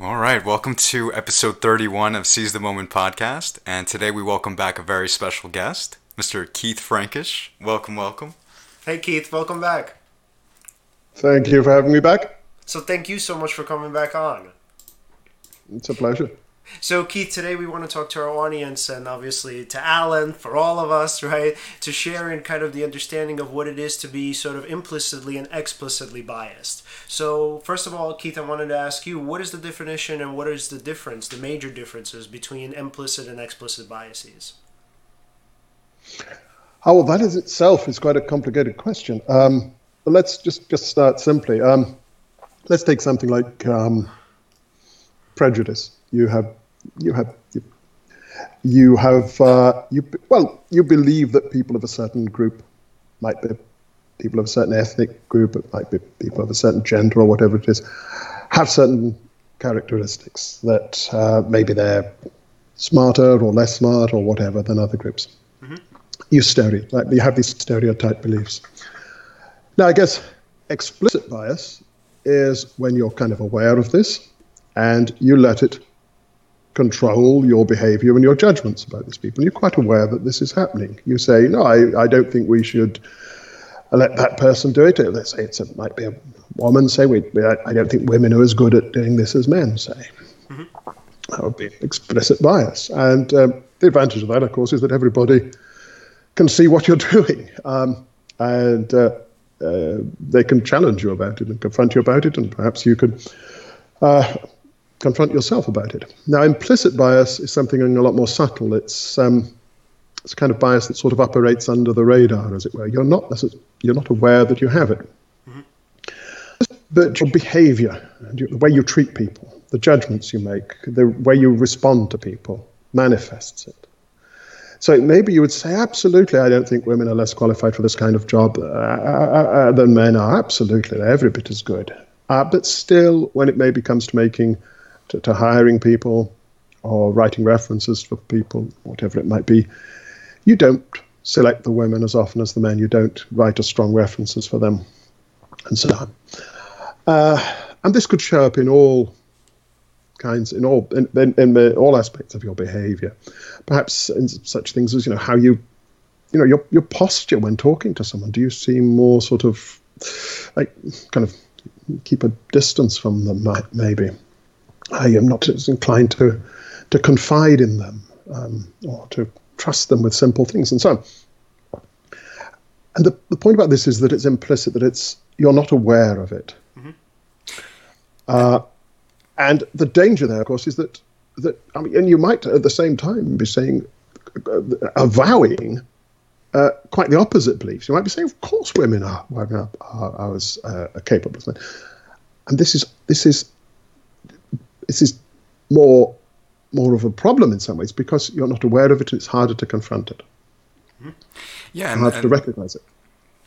All right, welcome to episode 31 of Seize the Moment podcast. And today we welcome back a very special guest, Mr. Keith Frankish. Welcome, welcome. Hey Keith, welcome back. Thank you for having me back. So thank you so much for coming back on. It's a pleasure. So Keith, today we want to talk to our audience and obviously to Alan, for all of us, right, to share in kind of the understanding of what it is to be sort of implicitly and explicitly biased. So first of all, Keith, I wanted to ask you, what is the definition and what is the difference, the major differences between implicit and explicit biases? Oh, well, that is itself is quite a complicated question. Um, but let's just just start simply. Um, let's take something like um, prejudice. You have you have you, you have uh, you well you believe that people of a certain group might be people of a certain ethnic group, it might be people of a certain gender or whatever it is, have certain characteristics that uh, maybe they're smarter or less smart or whatever than other groups. Mm-hmm. You stereotype. You have these stereotype beliefs. Now, I guess explicit bias is when you're kind of aware of this and you let it control your behavior and your judgments about these people. And you're quite aware that this is happening. You say, no, I, I don't think we should let that person do it. Let's say it's a, might be a woman, say, we, I don't think women are as good at doing this as men, say. Mm-hmm. That would be explicit bias. And um, the advantage of that, of course, is that everybody can see what you're doing. Um, and uh, uh, they can challenge you about it and confront you about it, and perhaps you could uh, confront yourself about it. Now, implicit bias is something a lot more subtle. It's um, it's a kind of bias that sort of operates under the radar, as it were. You're not you're not aware that you have it, mm-hmm. but your behaviour, the way you treat people, the judgments you make, the way you respond to people, manifests it. So maybe you would say, absolutely, I don't think women are less qualified for this kind of job uh, uh, uh, than men are. Absolutely, they're every bit as good. Uh, but still, when it maybe comes to making to, to hiring people or writing references for people, whatever it might be, you don't select the women as often as the men. You don't write as strong references for them, and so on. Uh, and this could show up in all kinds, in all in, in, in all aspects of your behaviour. Perhaps in such things as you know how you, you know, your your posture when talking to someone. Do you seem more sort of like kind of keep a distance from them? Maybe I am not as inclined to to confide in them um, or to trust them with simple things and so on. And the, the point about this is that it's implicit that it's you're not aware of it. Mm-hmm. Uh, and the danger there, of course, is that that I mean, and you might at the same time be saying, uh, avowing uh, quite the opposite beliefs. You might be saying, of course, women are are, are, are as uh, capable as men, and this is this is this is more more of a problem in some ways because you're not aware of it and it's harder to confront it. Mm-hmm. Yeah, and, harder and, to recognize it.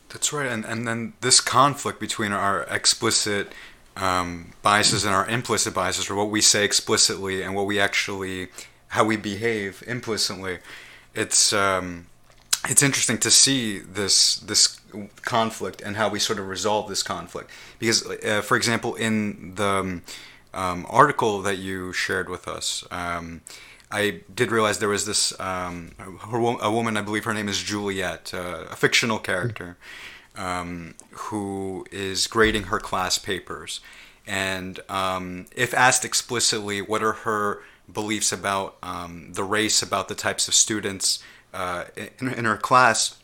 That's right, and and then this conflict between our explicit um, biases and our implicit biases, or what we say explicitly and what we actually how we behave implicitly. It's um, it's interesting to see this this conflict and how we sort of resolve this conflict because, uh, for example, in the um, article that you shared with us, um, I did realize there was this um, her, a woman, I believe her name is Juliet, uh, a fictional character, um, who is grading her class papers. And um, if asked explicitly, what are her beliefs about um, the race, about the types of students uh, in, in, her class,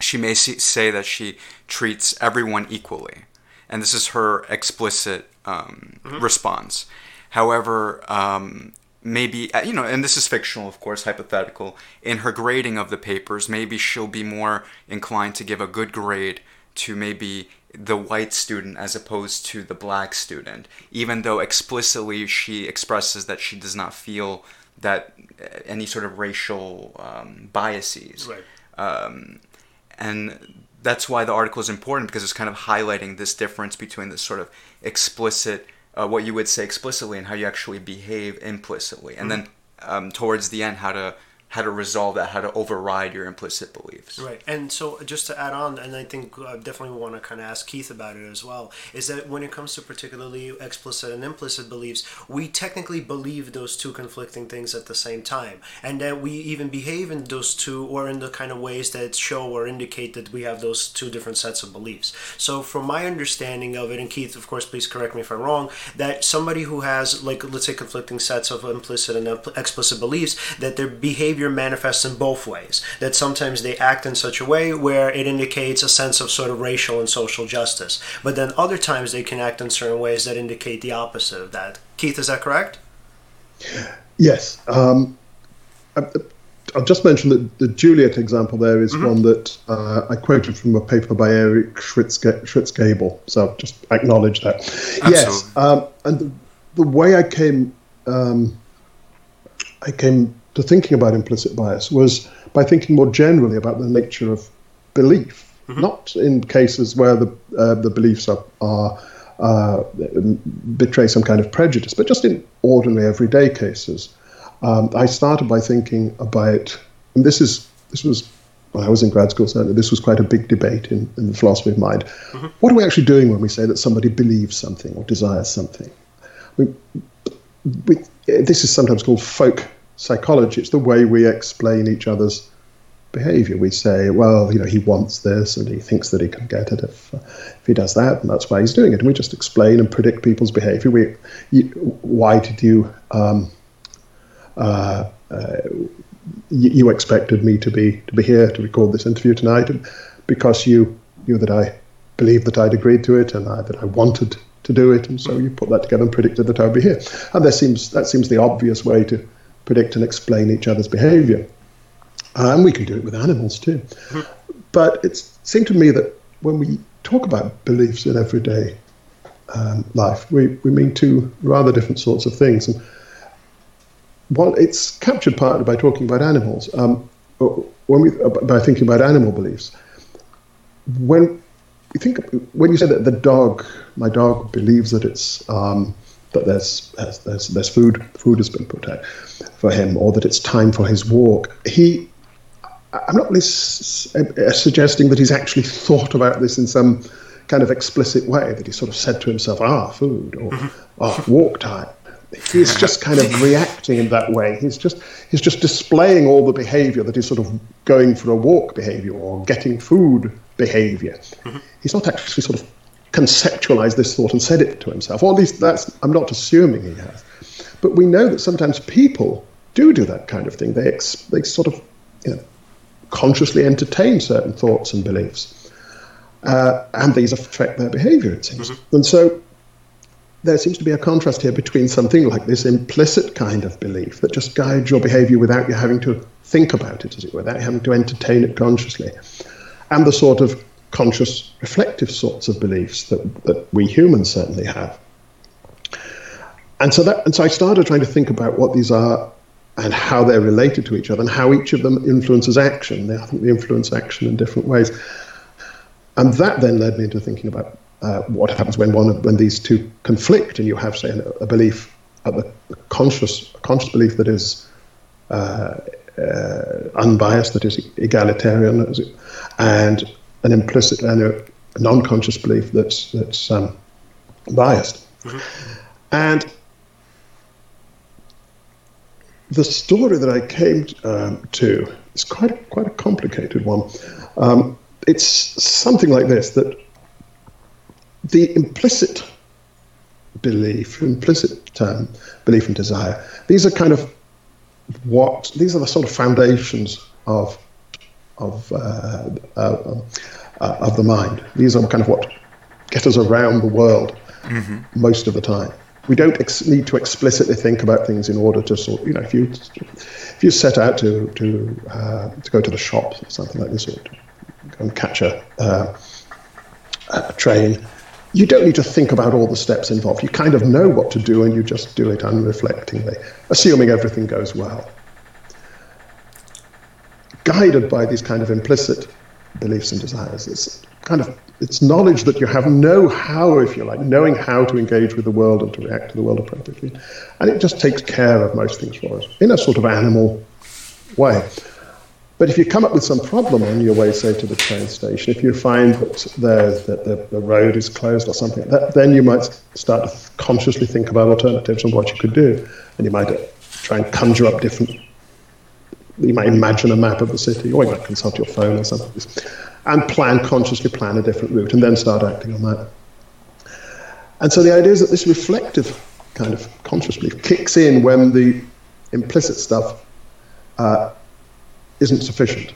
she may say that she treats everyone equally. And this is her explicit um, mm-hmm. response. However, um, maybe uh, you know, and this is fictional, of course, hypothetical. In her grading of the papers, maybe she'll be more inclined to give a good grade to maybe the white student as opposed to the black student, even though explicitly she expresses that she does not feel that uh, any sort of racial um, biases. Right. Um, and that's why the article is important because it's kind of highlighting this difference between this sort of explicit, uh, what you would say explicitly, and how you actually behave implicitly, and mm-hmm. then um, towards the end, how to how to resolve that, how to override your implicit beliefs. Right. And so uh, just to add on, and I think I definitely want to kind of ask Keith about it as well, is that when it comes to particularly explicit and implicit beliefs, we technically believe those two conflicting things at the same time. And that we even behave in those two or in the kind of ways that show or indicate that we have those two different sets of beliefs. So from my understanding of it, and Keith, of course, please correct me if I'm wrong, that somebody who has, like, let's say conflicting sets of implicit and explicit beliefs, that their behavior behavior manifests in both ways. That sometimes they act in such a way where it indicates a sense of sort of racial and social justice, but then other times they can act in certain ways that indicate the opposite of that. Keith, is that correct? Yes. Um, I'll just mentioned that the Juliet example there is mm-hmm. one that uh, I quoted from a paper by Eric Schwitzgebel. So just acknowledge that. Absolutely. Yes. Um, and the, the, way I came, um, I came to thinking about implicit bias was by thinking more generally about the nature of belief, mm-hmm. not in cases where the uh, the beliefs are, are uh, betray some kind of prejudice, but just in ordinary everyday cases. Um, I started by thinking about, and this is this was when I was in grad school. Certainly, this was quite a big debate in, in the philosophy of mind. Mm-hmm. What are we actually doing when we say that somebody believes something or desires something? we, this is sometimes called folk psychology. It's the way we explain each other's behavior. We say, well, you know, he wants this and he thinks that he can get it if, uh, if he does that, and that's why he's doing it. And we just explain and predict people's behavior. We, you, why did you, um, uh, uh, you, you, expected me to be to be here to record this interview tonight, and because you knew that I believed that I'd agreed to it and I, that I wanted to do it, and so you put that together and predicted that I'd be here. And that seems that seems the obvious way to predict and explain each other's behavior. And we can do it with animals too. Mm-hmm. But it seemed to me that when we talk about beliefs in everyday um, life, we, we mean two rather different sorts of things. And while it's captured partly by talking about animals, um, when we by thinking about animal beliefs, when you think when you say that the dog, my dog believes that it's um, that there's, there's there's food food has been put out for him, or that it's time for his walk. He, I'm not really uh, suggesting that he's actually thought about this in some kind of explicit way. That he sort of said to himself, "Ah, food," or mm-hmm. "Ah, walk time." He's just kind of reacting in that way. He's just he's just displaying all the behaviour that is sort of going for a walk behaviour or getting food behaviour. Mm-hmm. He's not actually sort of conceptualized this thought and said it to himself. Or at least that's, I'm not assuming he has. But we know that sometimes people do do that kind of thing. They, ex, they sort of you know, consciously entertain certain thoughts and beliefs. Uh, and these affect their behavior, it seems. Mm-hmm. And so there seems to be a contrast here between something like this implicit kind of belief that just guides your behavior without you having to think about it, as it were, without having to entertain it consciously, and the sort of conscious, reflective sorts of beliefs that, that we humans certainly have. And so that, and so I started trying to think about what these are and how they're related to each other and how each of them influences action. They, I think they influence action in different ways. And that then led me into thinking about uh, what happens when one when these two conflict, and you have, say, a, belief, a, a conscious, a conscious belief that is uh, uh, unbiased, that is egalitarian, and an implicit and a, non-conscious belief that's that's um, biased. Mm-hmm. And the story that I came um, to is quite a, quite a complicated one. Um, it's something like this: that the implicit belief, implicit um, belief and desire, these are kind of what these are the sort of foundations of of uh, uh, uh, of the mind. These are kind of what get us around the world mm-hmm. most of the time. We don't ex- need to explicitly think about things in order to sort. You know, if you if you set out to to uh, to go to the shop or something like this, or to go and catch a, uh, a train, you don't need to think about all the steps involved. You kind of know what to do, and you just do it unreflectingly, assuming everything goes well guided by these kind of implicit beliefs and desires. It's kind of it's knowledge that you have know how, if you like, knowing how to engage with the world and to react to the world appropriately. And it just takes care of most things for us in a sort of animal way. But if you come up with some problem on your way, say, to the train station, if you find that, the, that the, the road is closed or something, that, then you might start to consciously think about alternatives and what you could do. And you might try and conjure up different, you might imagine a map of the city, or you might consult your phone or something, and plan, consciously plan a different route, and then start acting on that. And so the idea is that this reflective kind of conscious belief kicks in when the implicit stuff uh, isn't sufficient.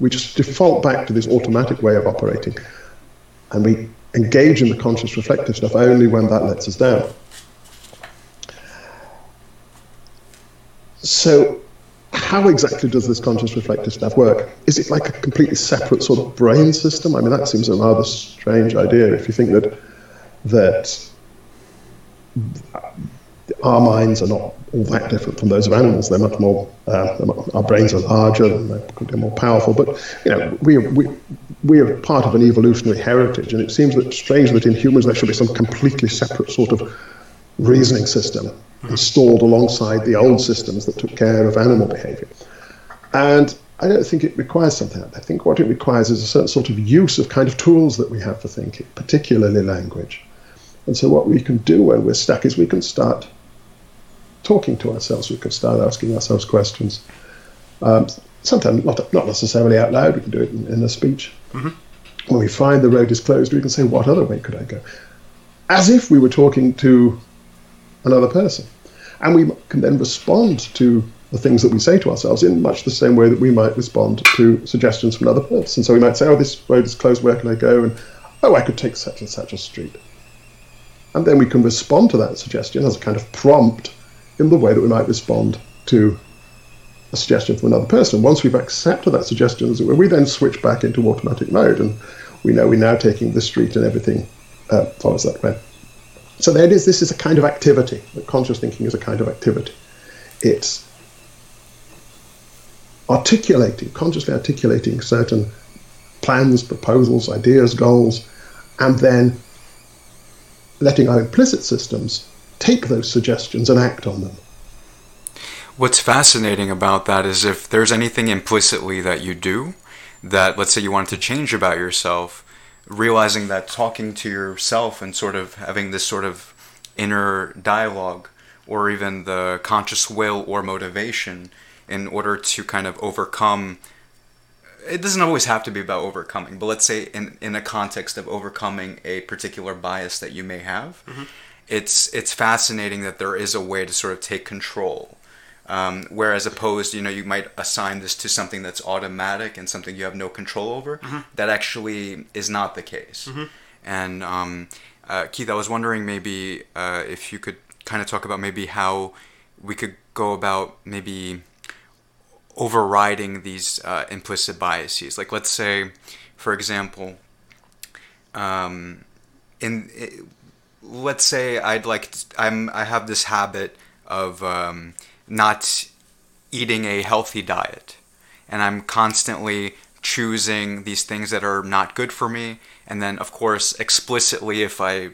We just default back to this automatic way of operating, and we engage in the conscious reflective stuff only when that lets us down. So, how exactly does this conscious reflective stuff work? Is it like a completely separate sort of brain system? I mean, that seems a rather strange idea if you think that that our minds are not all that different from those of animals. They're much more, uh, our brains are larger they're more powerful. But, you know, we we, we are part of an evolutionary heritage, and it seems that strange that in humans there should be some completely separate sort of reasoning system installed alongside the old systems that took care of animal behavior. And I don't think it requires something like that. I think what it requires is a certain sort of use of kind of tools that we have for thinking, particularly language. And so what we can do when we're stuck is we can start talking to ourselves. We can start asking ourselves questions. Um, sometimes not, not necessarily out loud. We can do it in, in a speech. Mm-hmm. When we find the road is closed, we can say, "What other way could I go?" As if we were talking to another person, and we can then respond to the things that we say to ourselves in much the same way that we might respond to suggestions from another person. So we might say, "Oh, this road is closed. Where can I go?" And oh, I could take such and such a street. And then we can respond to that suggestion as a kind of prompt in the way that we might respond to a suggestion from another person. Once we've accepted that suggestion, we then switch back into automatic mode, and we know we're now taking the street and everything uh, follows that way. So it is. This is a kind of activity. Conscious thinking is a kind of activity. It's articulating, consciously articulating certain plans, proposals, ideas, goals, and then letting our implicit systems take those suggestions and act on them. What's fascinating about that is if there's anything implicitly that you do that, let's say, you wanted to change about yourself, realizing that talking to yourself and sort of having this sort of inner dialogue or even the conscious will or motivation in order to kind of overcome it doesn't always have to be about overcoming, but let's say in, in a context of overcoming a particular bias that you may have, mm-hmm. it's it's fascinating that there is a way to sort of take control. Um, whereas opposed, you know, you might assign this to something that's automatic and something you have no control over. Mm-hmm. That actually is not the case. Mm-hmm. And um, uh, Keith, I was wondering maybe uh, if you could kind of talk about maybe how we could go about maybe overriding these uh, implicit biases. Like, let's say, for example, um, in let's say I'd like to, I'm I have this habit of um, not eating a healthy diet, and I'm constantly choosing these things that are not good for me, and then of course explicitly if I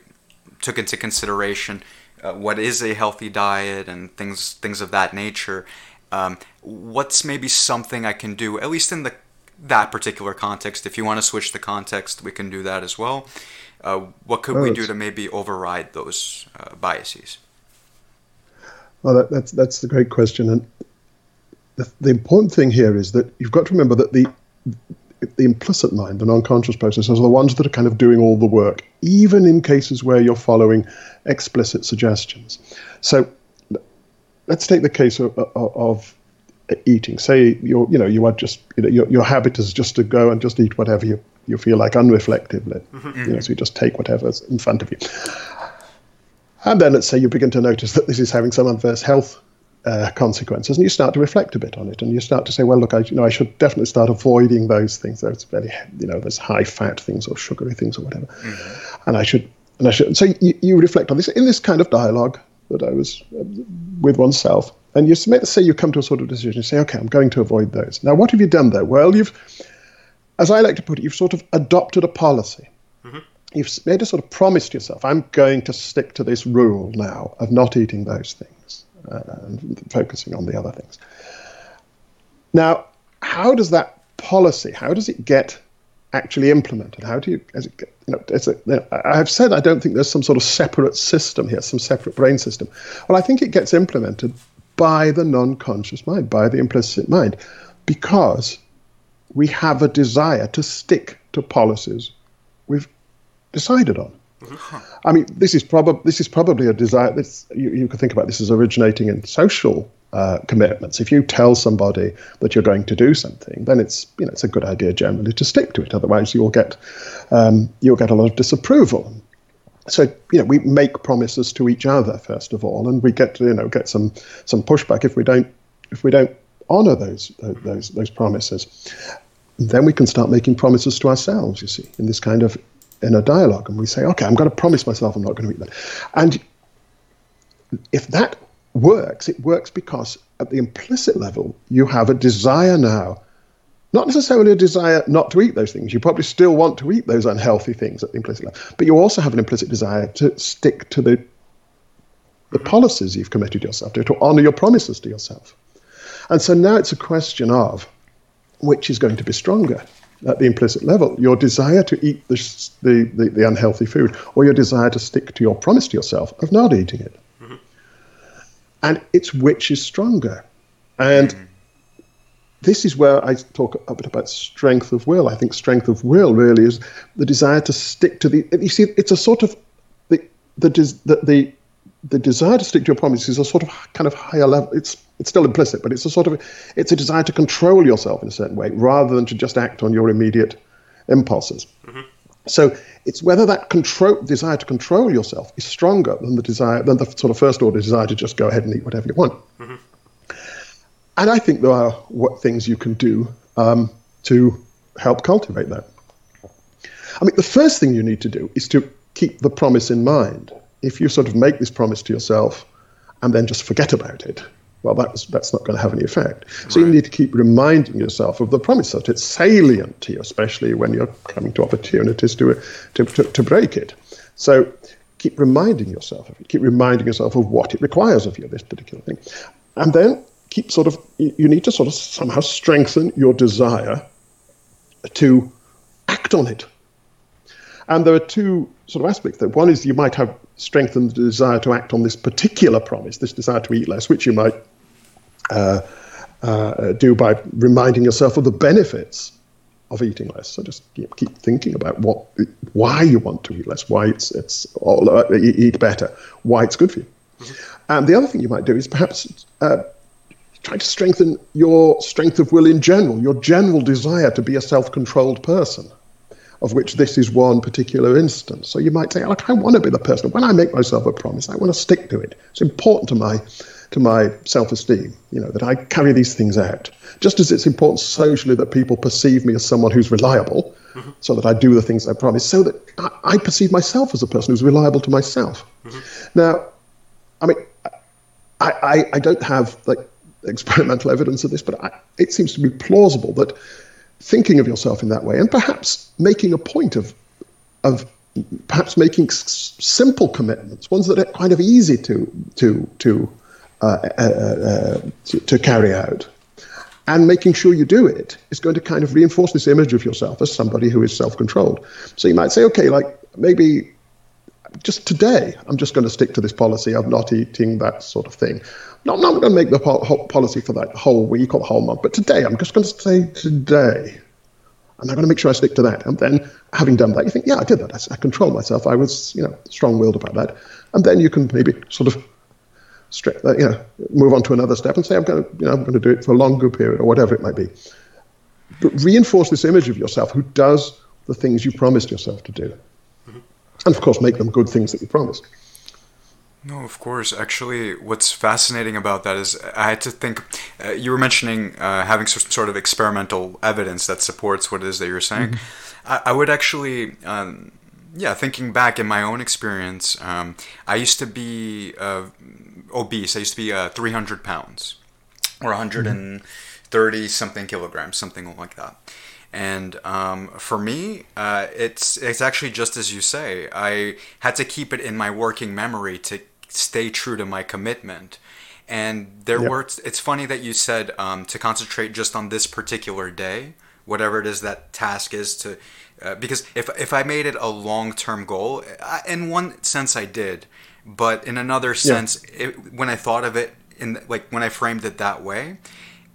took into consideration uh, what is a healthy diet and things things of that nature um, what's maybe something I can do, at least in the that particular context. If you want to switch the context, we can do that as well. Uh, what could we do to maybe override those uh, biases? Well, that, that's that's the great question, and the, the important thing here is that you've got to remember that the the implicit mind, the non-conscious processes, are the ones that are kind of doing all the work, even in cases where you're following explicit suggestions. So let's take the case of, of, of eating. Say you you know you are just you know your, your habit is just to go and just eat whatever you, you feel like unreflectively. Mm-hmm. You know, so you just take whatever's in front of you. And then let's say you begin to notice that this is having some adverse health uh, consequences, and you start to reflect a bit on it, and you start to say, well, look, I you know I should definitely start avoiding those things. Those very you know those high fat things or sugary things or whatever, mm-hmm. and I should and I should. So you, you reflect on this in this kind of dialogue that I was uh, with oneself. And you say you come to a sort of decision, you say, okay, I'm going to avoid those. Now, what have you done there? Well, you've, as I like to put it, you've sort of adopted a policy. Mm-hmm. You've made a sort of promise to yourself, I'm going to stick to this rule now of not eating those things uh, and focusing on the other things. Now, how does that policy, how does it get actually implemented? How do you, as it, you know, it's a, you know, I've said I don't think there's some sort of separate system here, some separate brain system. Well, I think it gets implemented by the non-conscious mind, by the implicit mind, because we have a desire to stick to policies we've decided on. I mean, this is probably this is probably a desire. This you, you could think about this as originating in social uh, commitments. If you tell somebody that you're going to do something, then it's you know it's a good idea generally to stick to it. Otherwise, you'll get um, you'll get a lot of disapproval. So you know we make promises to each other first of all, and we get you know get some some pushback if we don't if we don't honour those those those promises. Then we can start making promises to ourselves. You see, in this kind of in a dialogue, and we say, okay, I'm going to promise myself I'm not going to eat that, and if that works, it works because at the implicit level, you have a desire now, not necessarily a desire not to eat those things. You probably still want to eat those unhealthy things at the implicit level, but you also have an implicit desire to stick to the the policies you've committed yourself to, to honor your promises to yourself. And so now it's a question of which is going to be stronger at the implicit level your desire to eat the, the, the, the unhealthy food or your desire to stick to your promise to yourself of not eating it and it's which is stronger. And mm. this is where I talk a bit about strength of will. I think strength of will really is the desire to stick to the. You see, it's a sort of the the the the, the desire to stick to your promise is a sort of kind of higher level. It's it's still implicit, but it's a sort of it's a desire to control yourself in a certain way rather than to just act on your immediate impulses. Mm-hmm. So it's whether that control, desire to control yourself is stronger than the desire, than the sort of first order desire to just go ahead and eat whatever you want. Mm-hmm. And I think there are what things you can do um, to help cultivate that. I mean, the first thing you need to do is to keep the promise in mind. If you sort of make this promise to yourself and then just forget about it, well, that's, that's not going to have any effect. So right. you need to keep reminding yourself of the promise that it's salient to you, especially when you're coming to opportunities to, to, to, to break it. So keep reminding yourself of it. Keep reminding yourself of what it requires of you, this particular thing. And then keep sort of, you need to sort of somehow strengthen your desire to act on it. And there are two sort of aspects there. One is you might have strengthened the desire to act on this particular promise, this desire to eat less, which you might uh, uh, do by reminding yourself of the benefits of eating less. So just keep, keep thinking about what, why you want to eat less, why it's it's all, uh, eat better, why it's good for you. Mm-hmm. And the other thing you might do is perhaps uh, try to strengthen your strength of will in general, your general desire to be a self-controlled person of which this is one particular instance. So you might say, look, I want to be the person. When I make myself a promise, I want to stick to it. It's important to my to my self-esteem, you know, that I carry these things out. Just as it's important socially that people perceive me as someone who's reliable, mm-hmm. so that I do the things I promise, so that I, I, perceive myself as a person who's reliable to myself. Mm-hmm. Now, I mean, I, I, I, don't have like experimental evidence of this, but I, it seems to be plausible that thinking of yourself in that way, and perhaps making a point of of perhaps making s- simple commitments, ones that are kind of easy to to to uh, uh, uh, to, to, carry out. And making sure you do it is going to kind of reinforce this image of yourself as somebody who is self controlled. So you might say, okay, like maybe just today, I'm just going to stick to this policy of not eating that sort of thing. Not, not going to make the po- policy for that whole week or the whole month, but today, I'm just going to say today. And I'm going to make sure I stick to that. And then, having done that, you think, yeah, I did that. I, I controlled myself. I was, you know, strong-willed about that. And then you can maybe sort of uh, you know, move on to another step and say, I'm going to, you know, I'm going to do it for a longer period or whatever it might be. But reinforce this image of yourself who does the things you promised yourself to do. And of course, make them good things that you promised. No, of course. Actually, what's fascinating about that is I had to think. Uh, you were mentioning uh, having some sort of experimental evidence that supports what it is that you're saying. Mm-hmm. I, I, would actually um, yeah, thinking back in my own experience, um, I used to be uh, obese. I used to be uh, 300 pounds or 130 mm-hmm. something kilograms, something like that. And um, for me, uh, it's it's actually just as you say. I had to keep it in my working memory to stay true to my commitment. And there Yep. were. It's funny that you said um, to concentrate just on this particular day, whatever it is that task is to. Uh, because if if I made it a long term goal, I, in one sense I did, but in another sense, it, when I thought of it in like when I framed it that way,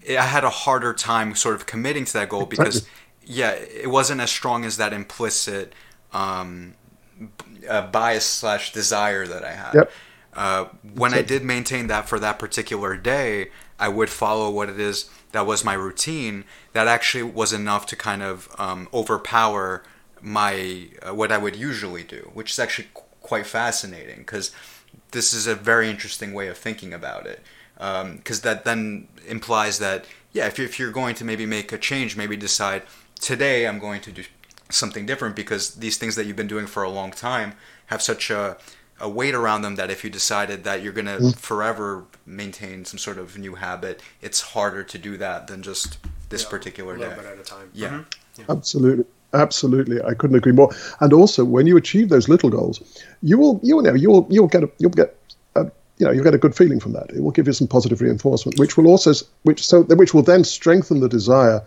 I had a harder time sort of committing to that goal because yeah, it wasn't as strong as that implicit um, uh, bias slash desire that I had. Yep. Uh, when I did maintain that for that particular day, I would follow what it is that was my routine. That actually was enough to kind of um, overpower my uh, what I would usually do, which is actually qu- quite fascinating because this is a very interesting way of thinking about it. Because that then implies that yeah, if you're, if you're going to maybe make a change, maybe decide today I'm going to do something different because these things that you've been doing for a long time have such a a weight around them that if you decided that you're going to forever maintain some sort of new habit, it's harder to do that than just this Yeah, particular a day. little bit at a time. Yeah. Mhm. Absolutely, absolutely. I couldn't agree more. And also, when you achieve those little goals, you will, you will know, you'll, you'll get, a, you'll get, a, you know, you'll get a good feeling from that. It will give you some positive reinforcement, which will also, which so, which will then strengthen the desire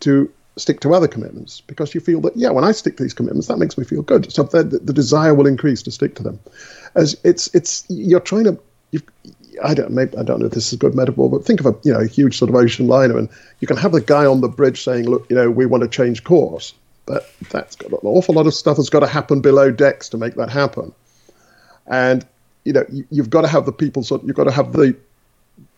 to stick to other commitments because you feel that yeah, when I stick to these commitments, that makes me feel good. So the, the desire will increase to stick to them. As it's, it's you're trying to. I don't, maybe, I don't know if this is a good metaphor, but think of a you know a huge sort of ocean liner, and you can have the guy on the bridge saying, "Look, you know, we want to change course," but that's got an awful lot of stuff that's got to happen below decks to make that happen. And you know, you, you've got to have the people. Sort, you've got to have the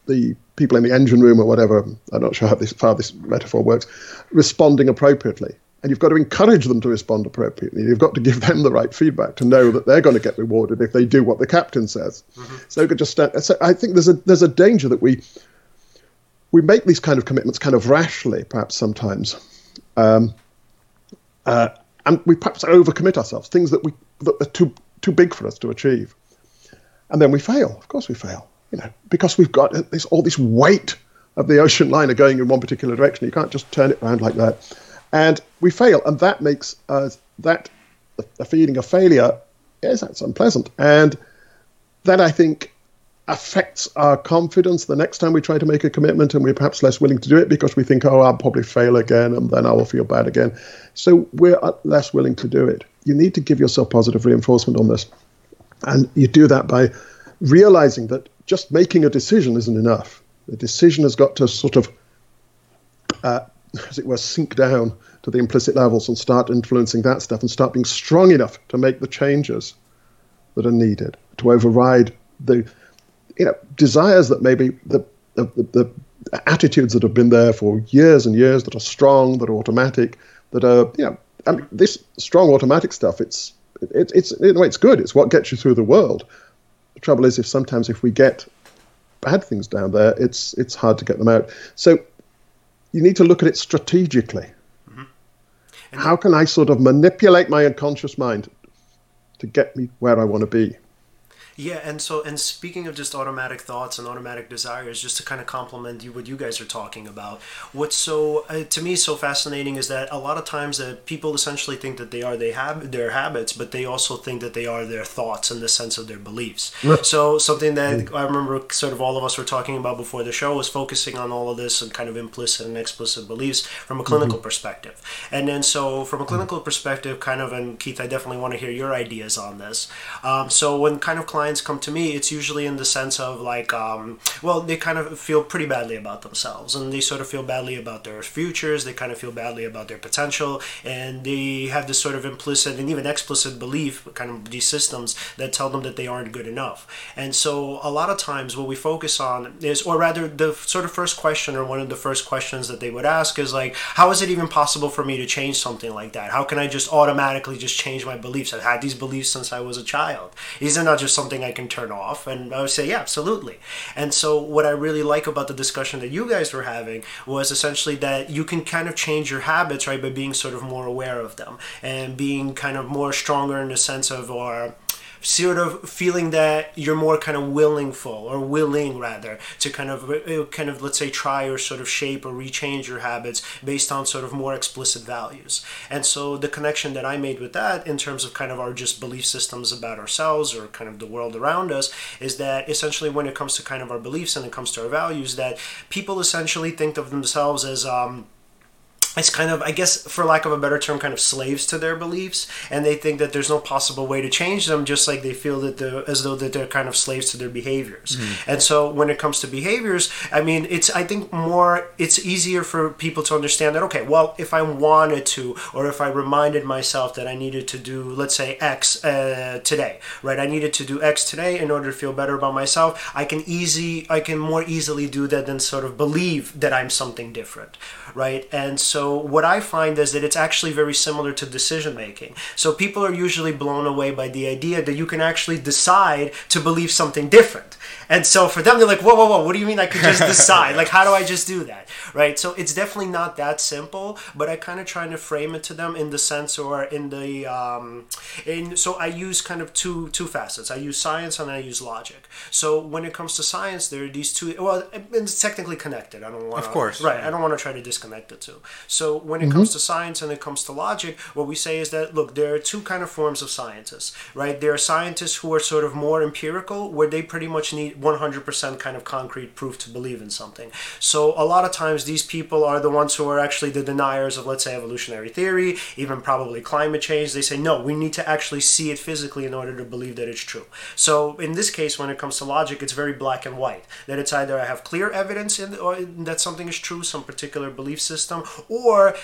the people in the engine room or whatever. I'm not sure how this how this metaphor works, responding appropriately. And you've got to encourage them to respond appropriately. You've got to give them the right feedback to know that they're going to get rewarded if they do what the captain says. So you could just stand, so I think there's a there's a danger that we we make these kind of commitments kind of rashly, perhaps sometimes, um, uh, and we perhaps overcommit ourselves. Things that we that are too too big for us to achieve, and then we fail. Of course, we fail. You know, because we've got this all this weight of the ocean liner going in one particular direction. You can't just turn it around like that, and we fail, and that makes us that a feeling of failure. Yes, that's unpleasant, and that I think affects our confidence the next time we try to make a commitment and we're perhaps less willing to do it because we think, oh, I'll probably fail again and then I will feel bad again. So we're uh, less willing to do it. You need to give yourself positive reinforcement on this. And you do that by realizing that just making a decision isn't enough. The decision has got to sort of, uh, as it were, sink down to the implicit levels and start influencing that stuff and start being strong enough to make the changes that are needed to override the you know desires that maybe the the, the attitudes that have been there for years and years that are strong that are automatic that are you know I mean, this strong automatic stuff it's it, it's in a way it's good it's what gets you through the world the trouble is if sometimes if we get bad things down there it's it's hard to get them out. So you need to look at it strategically. Mm-hmm. How can i sort of manipulate my unconscious mind to get me where i want to be Yeah, and so and speaking of just automatic thoughts and automatic desires, just to kind of complement you what you guys are talking about, what's so uh, to me so fascinating is that a lot of times that people essentially think that they are they have their habits, but they also think that they are their thoughts in the sense of their beliefs. so something that I remember sort of all of us were talking about before the show was focusing on all of this and kind of implicit and explicit beliefs from a clinical perspective, and then so from a clinical perspective, kind of and Keith, I definitely want to hear your ideas on this. Um, so when kind of clients come to me, it's usually in the sense of like, um, well, they kind of feel pretty badly about themselves, and they sort of feel badly about their futures. They kind of feel badly about their potential, and they have this sort of implicit and even explicit belief, kind of these systems that tell them that they aren't good enough. And so a lot of times, what we focus on is, or rather, the sort of first question or one of the first questions that they would ask is like, how is it even possible for me to change something like that? How can I just automatically just change my beliefs? I've had these beliefs since I was a child. Are not just something I can turn off. And I would say, yeah, absolutely. And so, what I really like about the discussion that you guys were having was essentially that you can kind of change your habits, right, by being sort of more aware of them and being kind of more stronger in the sense of, or sort of feeling that you're more kind of willingful or willing rather to kind of uh, kind of let's say try or sort of shape or rechange your habits based on sort of more explicit values. And so the connection that i made with that in terms of kind of our just belief systems about ourselves or kind of the world around us is that essentially when it comes to kind of our beliefs and it comes to our values that people essentially think of themselves as um, it's kind of, I guess, for lack of a better term, kind of slaves to their beliefs, and they think that there's no possible way to change them, just like they feel that they're as though that they're kind of slaves to their behaviors. Mm-hmm. And so, when it comes to behaviors, I mean, it's I think more it's easier for people to understand that okay, well, if I wanted to, or if I reminded myself that I needed to do, let's say X uh, today, right? I needed to do X today in order to feel better about myself. I can easy, I can more easily do that than sort of believe that I'm something different, right? And so what I find is that it's actually very similar to decision making. So people are usually blown away by the idea that you can actually decide to believe something different. And so for them, they're like, whoa, whoa, whoa, what do you mean I could just decide? like, how do I just do that? Right? So it's definitely not that simple, but I kind of try to frame it to them in the sense or in the, um, in, so I use kind of two, two facets. I use science and I use logic. So when it comes to science, there are these two, well, it's technically connected. I don't want Of course. Right. I don't want to try to disconnect the two. So when it mm-hmm. comes to science and it comes to logic, what we say is that, look, there are two kind of forms of scientists, right? There are scientists who are sort of more empirical, where they pretty much need 100% kind of concrete proof to believe in something. So a lot of times these people are the ones who are actually the deniers of, let's say, evolutionary theory, even probably climate change. They say, no, we need to actually see it physically in order to believe that it's true. So in this case, when it comes to logic, it's very black and white. That it's either I have clear evidence in, or that something is true, some particular belief system, or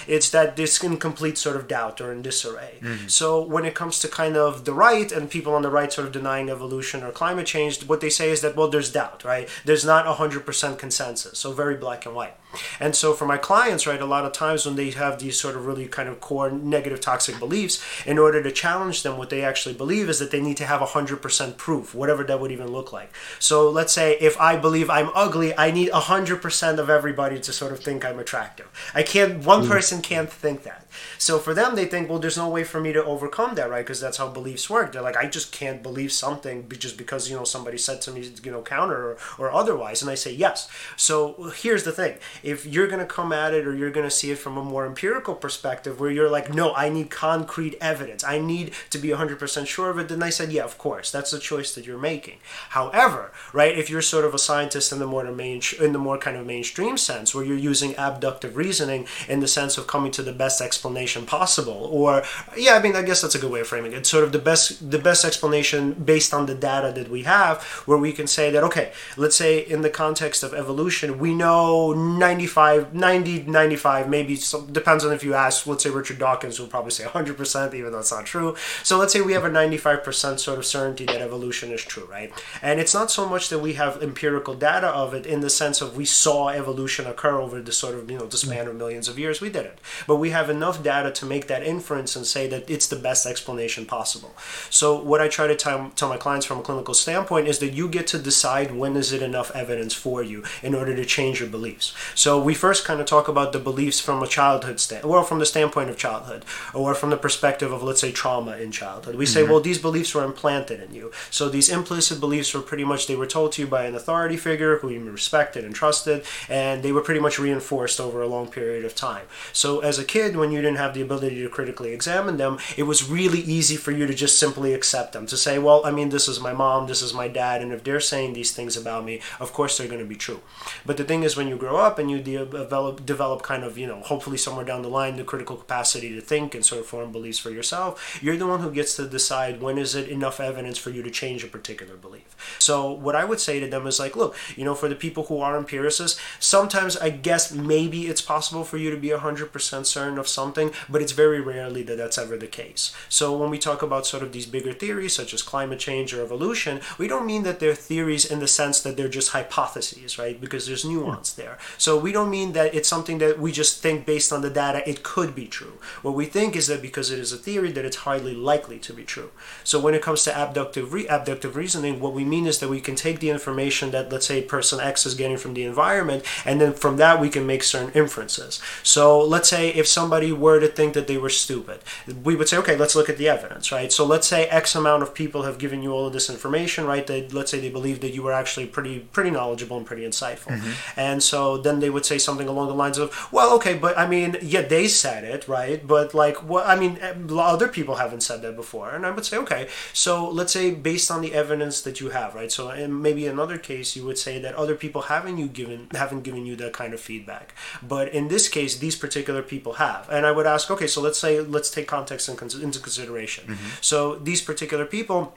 it's that this incomplete sort of doubt or in disarray. Mm-hmm. So when it comes to kind of the right and people on the right sort of denying evolution or climate change, what they say is that well, there's doubt, right? There's not a hundred percent consensus. So very black and white. And so for my clients, right, a lot of times when they have these sort of really kind of core negative toxic beliefs, in order to challenge them, what they actually believe is that they need to have a 100% proof, whatever that would even look like. So let's say if I believe I'm ugly, I need a 100% of everybody to sort of think I'm attractive. I can't, one mm. person can't think that. So for them, they think, well, there's no way for me to overcome that, right? Because that's how beliefs work. They're like, I just can't believe something just because, you know, somebody said to me, you know, counter or, or otherwise. And I say, yes. So here's the thing. If you're going to come at it or you're going to see it from a more empirical perspective where you're like, no, I need concrete evidence. I need to be 100% sure of it. Then I said, yeah, of course. That's the choice that you're making. However, right, if you're sort of a scientist in the more main, in the more kind of mainstream sense where you're using abductive reasoning in the sense of coming to the best explanation explanation possible or yeah i mean i guess that's a good way of framing it. Sort of the best the best explanation based on the data that we have where we can say that okay let's say in the context of evolution we know 95 90 95 maybe some, depends on if you ask let's say richard dawkins will probably say 100% even though it's not true. So let's say we have a 95% sort of certainty that evolution is true right? And it's not so much that we have empirical data of it in the sense of we saw evolution occur over the sort of you know the span of millions of years. We didn't. But we have enough enough data to make that inference and say that it's the best explanation possible. So what I try to tell, tell my clients from a clinical standpoint is that you get to decide when is it enough evidence for you in order to change your beliefs. So we first kind of talk about the beliefs from a childhood stand, well, from the standpoint of childhood, or from the perspective of let's say trauma in childhood. We say, mm-hmm. well, these beliefs were implanted in you. So these implicit beliefs were pretty much they were told to you by an authority figure who you respected and trusted, and they were pretty much reinforced over a long period of time. So as a kid, when you didn't have the ability to critically examine them, it was really easy for you to just simply accept them. To say, well, I mean, this is my mom, this is my dad, and if they're saying these things about me, of course they're going to be true. But the thing is, when you grow up and you develop, develop kind of, you know, hopefully somewhere down the line, the critical capacity to think and sort of form beliefs for yourself, you're the one who gets to decide when is it enough evidence for you to change a particular belief. So what I would say to them is like, look, you know, for the people who are empiricists, sometimes I guess maybe it's possible for you to be 100% certain of something something, but it's very rarely that that's ever the case. So when we talk about sort of these bigger theories, such as climate change or evolution, we don't mean that they're theories in the sense that they're just hypotheses, right? Because there's nuance hmm. there. So we don't mean that it's something that we just think based on the data it could be true. What we think is that because it is a theory, that it's highly likely to be true. So when it comes to abductive re- abductive reasoning, what we mean is that we can take the information that let's say person X is getting from the environment, and then from that we can make certain inferences. So let's say if somebody were to think that they were stupid, we would say, okay, let's look at the evidence, right? So let's say X amount of people have given you all of this information, right? That let's say they believe that you were actually pretty pretty knowledgeable and pretty insightful, mm-hmm. and so then they would say something along the lines of, well, okay, but I mean, yeah, they said it, right? But like, what I mean, other people haven't said that before, and I would say, okay, so let's say based on the evidence that you have, right? So in maybe another case, you would say that other people haven't you given haven't given you that kind of feedback, but in this case, these particular people have, and I would ask, okay, so let's say let's take context in, into consideration. Mm-hmm. So these particular people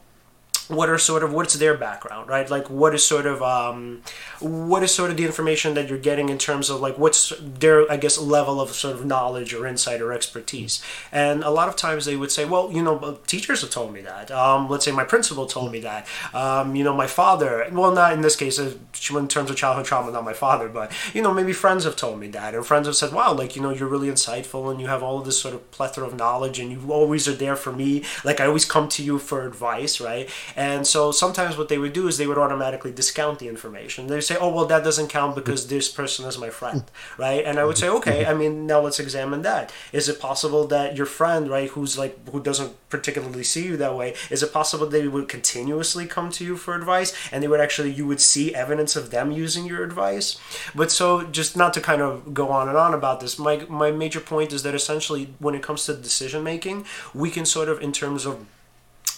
what are sort of what's their background right? Like what is sort of um, what is sort of the information that you're getting in terms of like what's their i guess level of sort of knowledge or insight or expertise? And a lot of times they would say well you know teachers have told me that. Um, let's say my principal told me that. Um, you know my father well not in this case uh, in terms of childhood trauma not my father but you know maybe friends have told me that and friends have said wow like you know you're really insightful and you have all of this sort of plethora of knowledge and you always are there for me. Like i always come to you for advice right and so sometimes what they would do is they would automatically discount the information. They say, "Oh, well, that doesn't count because this person is my friend," right? And I would say, "Okay, I mean, now let's examine that. Is it possible that your friend, right, who's like who doesn't particularly see you that way, is it possible they would continuously come to you for advice and they would actually you would see evidence of them using your advice?" But so just not to kind of go on and on about this, my my major point is that essentially when it comes to decision making, we can sort of in terms of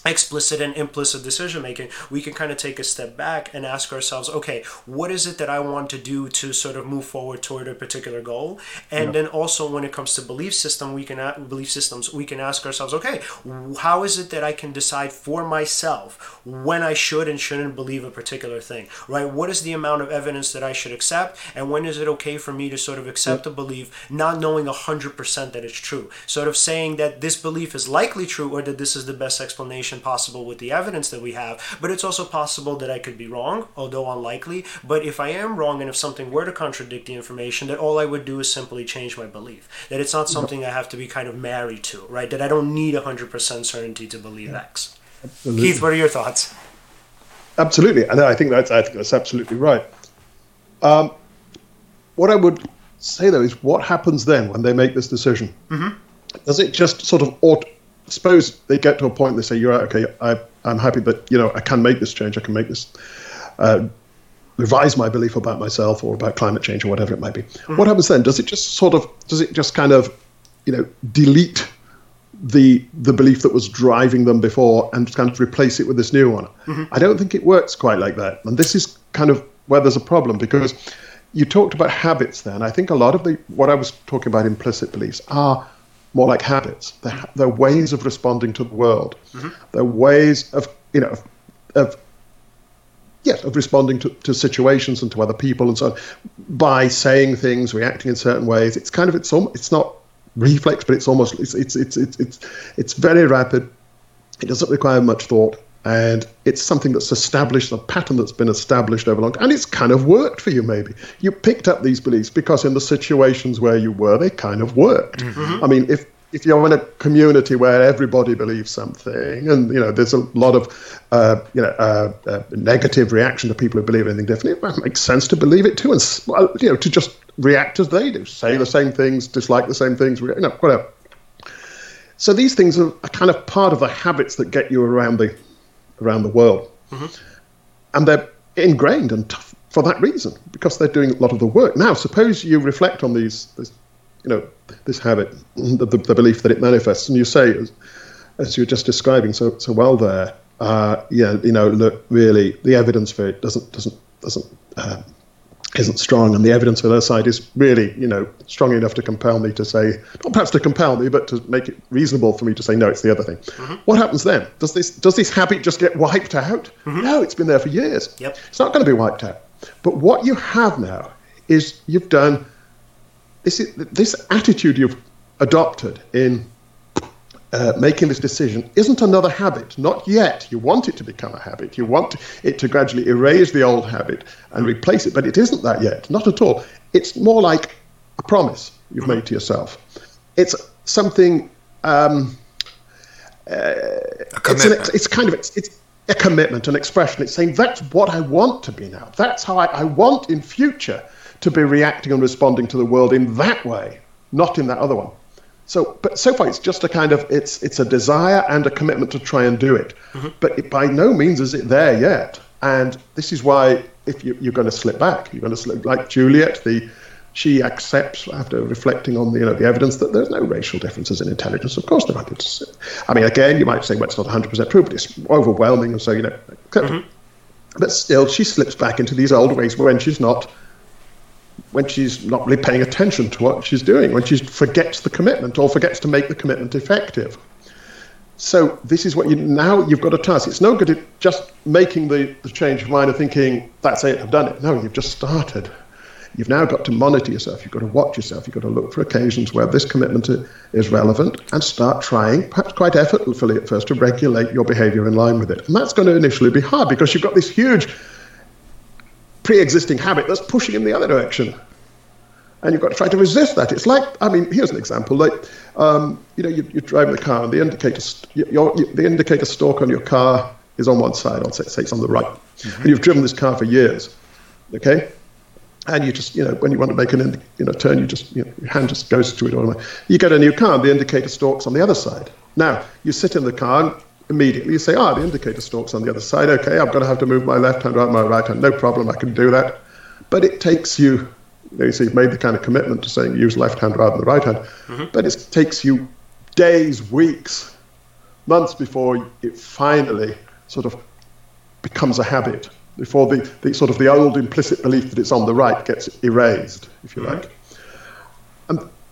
explicit and implicit decision making, we can kind of take a step back and ask ourselves, okay, what is it that I want to do to sort of move forward toward a particular goal? And yeah. then also when it comes to belief system, we can belief systems, we can ask ourselves, okay, how is it that I can decide for myself when I should and shouldn't believe a particular thing, right? What is the amount of evidence that I should accept, and when is it okay for me to sort of accept yeah. a belief, not knowing hundred percent that it's true, sort of saying that this belief is likely true or that this is the best explanation possible with the evidence that we have, but it's also possible that I could be wrong, although unlikely. But if I am wrong and if something were to contradict the information, that all I would do is simply change my belief. That it's not something I have to be kind of married to, right? That I don't need 100% certainty to believe X. Absolutely. Keith, what are your thoughts? Absolutely, and I think that's I think that's absolutely right. Um, what I would say though is, what happens then when they make this decision? Mm-hmm. Does it just sort of auto, suppose they get to a point and they say, "You're right, okay, I, I'm happy, but you know, I can make this change. I can make this." Uh, revise my belief about myself or about climate change or whatever it might be. Mm-hmm. What happens then? Does it just sort of does it just kind of you know delete the the belief that was driving them before and just kind of replace it with this new one? Mm-hmm. I don't think it works quite like that. And this is kind of where there's a problem because you talked about habits then. I think a lot of the what I was talking about implicit beliefs are more like habits. They're, they're ways of responding to the world. Mm-hmm. They're ways of, you know, of, of yes, of responding to, to situations and to other people and so on by saying things, reacting in certain ways. It's kind of it's almost, it's not reflex, but it's almost it's it's it's it's it's, it's very rapid. It doesn't require much thought, and it's something that's established, a pattern that's been established over long, and it's kind of worked for you. Maybe you picked up these beliefs because in the situations where you were, they kind of worked. Mm-hmm. I mean, if if you're in a community where everybody believes something, and you know there's a lot of uh, you know uh, uh, negative reaction to people who believe anything differently, it makes sense to believe it too, and you know to just react as they do, say the same things, dislike the same things, you know, whatever. So these things are kind of part of the habits that get you around the around the world. Mm-hmm. And they're ingrained and tough for that reason, because they're doing a lot of the work. Now, suppose you reflect on these, this, you know, this habit, the, the, the, belief that it manifests, and you say, as, as you're just describing so, so well there, uh, yeah, you know, look, really, the evidence for it doesn't doesn't doesn't uh, isn't strong, and the evidence for their side is really, you know, strong enough to compel me to say, not perhaps to compel me, but to make it reasonable for me to say, no, it's the other thing. Mm-hmm. What happens then? Does this does this habit just get wiped out? Mm-hmm. No, it's been there for years. Yep. It's not going to be wiped out. But what you have now is you've done this. This attitude you've adopted in uh, making this decision isn't another habit. Not yet. You want it to become a habit. You want it to gradually erase the old habit and replace it, but it isn't that yet. Not at all. It's more like a promise you've made to yourself. It's something. Um, uh, it's, an, it's, kind of it's, it's, a commitment, an expression. It's saying that's what I want to be now. That's how I, I want in future to be reacting and responding to the world in that way not in that other one. So, but so far it's just a kind of it's it's a desire and a commitment to try and do it, mm-hmm. but it, by no means is it there yet. And this is why if you, you're going to slip back, you're going to slip like Juliet. The she accepts after reflecting on the you know the evidence that there's no racial differences in intelligence. Of course there are. I mean, again, you might say, well, it's not 100% true, but it's overwhelming, and so you know. Mm-hmm. But still, she slips back into these old ways when she's not when she's not really paying attention to what she's doing, when she forgets the commitment or forgets to make the commitment effective. So this is what you now you've got a task. It's no good at just making the, the change of mind and thinking, that's it, I've done it. No, you've just started. You've now got to monitor yourself. You've got to watch yourself. You've got to look for occasions where this commitment is relevant and start trying, perhaps quite effortlessly at first, to regulate your behavior in line with it. And that's going to initially be hard because you've got this huge pre-existing habit that's pushing in the other direction and you've got to try to resist that. It's like, I mean, here's an example. Like, um, you know, you, you're driving the car, and the indicator, your, the indicator stalk on your car is on one side, on say, say it's on the right, mm-hmm. and you've driven this car for years, okay? And you just, you know, when you want to make an, you know, turn, you just, you know, your hand just goes to it. You get a new car, and the indicator stalk's on the other side. Now, you sit in the car, and immediately you say, ah, oh, the indicator stalk's on the other side. Okay, I'm going to have to move my left hand right, my right hand. No problem, I can do that. But it takes you, you, see, you've made the kind of commitment to saying use left hand rather than the right hand. Mm-hmm. But it takes you days, weeks, months before it finally sort of becomes a habit, before the, the sort of the old implicit belief that it's on the right gets erased, if you mm-hmm. like.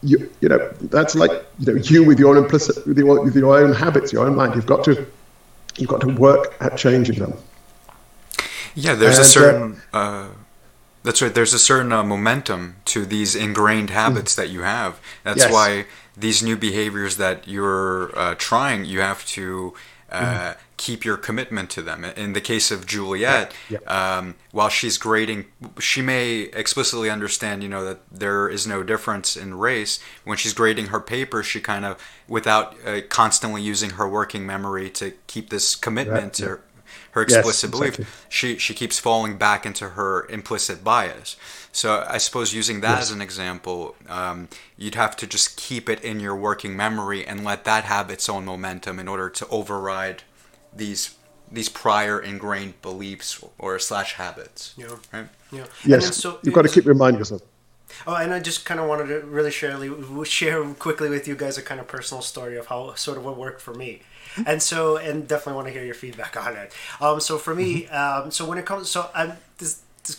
You, you know, that's like you know, you with your implicit, with your, with your own habits, your own mind. You've got to, you've got to work at changing them. Yeah, there's and, a uh, certain. Uh, uh, that's right. There's a certain uh, momentum to these ingrained habits mm. that you have. That's yes. why these new behaviors that you're uh, trying, you have to mm keep your commitment to them. In the case of Juliet, yeah. Yeah. Um, while she's grading, she may explicitly understand, you know, that there is no difference in race. When she's grading her paper, she kind of, without uh, constantly using her working memory to keep this commitment right. to her, her explicit yes, belief, exactly. she she keeps falling back into her implicit bias. So I suppose using that yes. as an example, um, you'd have to just keep it in your working memory and let that have its own momentum in order to override these these prior ingrained beliefs or slash habits. Yeah. Right. Yeah. Yes. So you've got to keep reminding yourself. Oh, and I just kind of wanted to really share share quickly with you guys a kind of personal story of how sort of what worked for me, and so and definitely want to hear your feedback on it. Um, so for me, mm-hmm. um, so when it comes, so I'm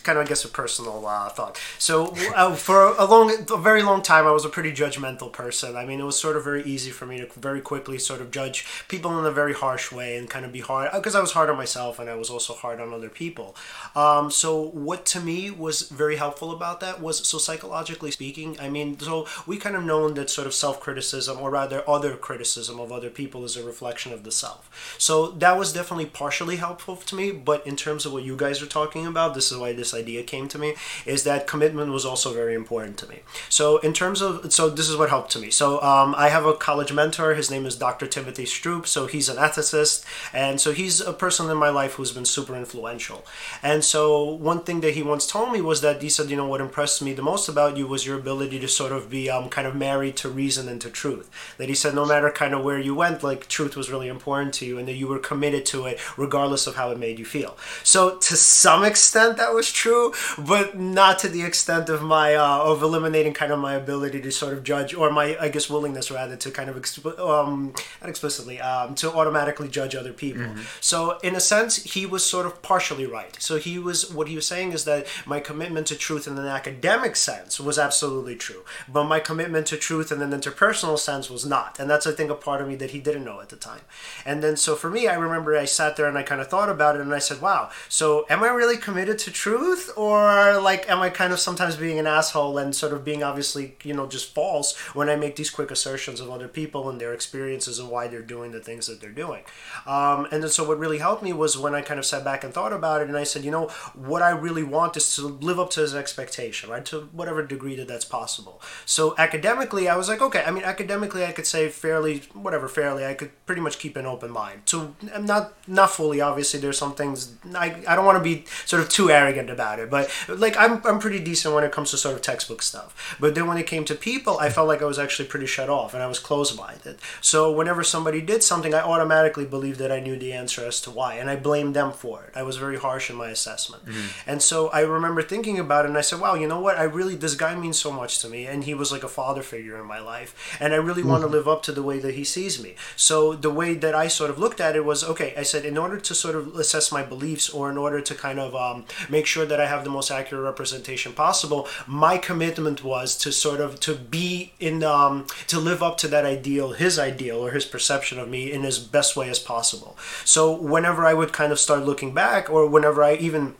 kind of, I guess, a personal uh, thought. So, uh, for a long, a very long time, I was a pretty judgmental person. I mean, it was sort of very easy for me to very quickly sort of judge people in a very harsh way and kind of be hard because I was hard on myself and I was also hard on other people. Um, so, what to me was very helpful about that was so psychologically speaking. I mean, so we kind of known that sort of self criticism, or rather, other criticism of other people, is a reflection of the self. So that was definitely partially helpful to me. But in terms of what you guys are talking about, this is why this idea came to me is that commitment was also very important to me. So in terms of so this is what helped to me. So um, I have a college mentor. His name is Dr. Timothy Stroop. So he's an ethicist, and so he's a person in my life who's been super influential. And so one thing that he once told me was that he said, you know, what impressed me the most about you was your ability to sort of be um, kind of married to reason and to truth. That he said, no matter kind of where you went, like truth was really important to you, and that you were committed to it regardless of how it made you feel. So to some extent, that was true, but not to the extent of my uh, of eliminating kind of my ability to sort of judge or my I guess willingness rather to kind of exp- um, not explicitly um, to automatically judge other people. Mm-hmm. So in a sense, he was sort of partially right. So he was what he was saying is that my commitment to truth in an academic sense was absolutely true, but my commitment to truth in an interpersonal sense was not, and that's I think a part of me that he didn't know at the time. And then so for me, I remember I sat there and I kind of thought about it, and I said, "Wow, so am I really committed to truth?" Or like am I kind of sometimes being an asshole and sort of being obviously you know just false when I make these quick assertions of other people and their experiences and why they're doing the things that they're doing. Um, and then so what really helped me was when I kind of sat back and thought about it and I said, you know, what I really want is to live up to his expectation, right, to whatever degree that that's possible. So academically, I was like, okay, I mean academically, I could say fairly, whatever, fairly, I could pretty much keep an open mind. So not not fully, obviously, there's some things I I don't want to be sort of too arrogant arrogant about it. But like I'm I'm pretty decent when it comes to sort of textbook stuff. But then when it came to people, I felt like I was actually pretty shut off and I was closed minded. So whenever somebody did something, I automatically believed that I knew the answer as to why, and I blamed them for it. I was very harsh in my assessment. And so I remember thinking about it, and I said, "Wow, you know what? I really this guy means so much to me, and he was like a father figure in my life, and I really want to live up to the way that he sees me." So the way that I sort of looked at it was, okay, I said, in order to sort of assess my beliefs, or in order to kind of um, make sure that I have the most accurate representation possible, my commitment was to sort of to be in um, to live up to that ideal, his ideal or his perception of me in as best way as possible. So whenever I would kind of start looking back, or whenever I even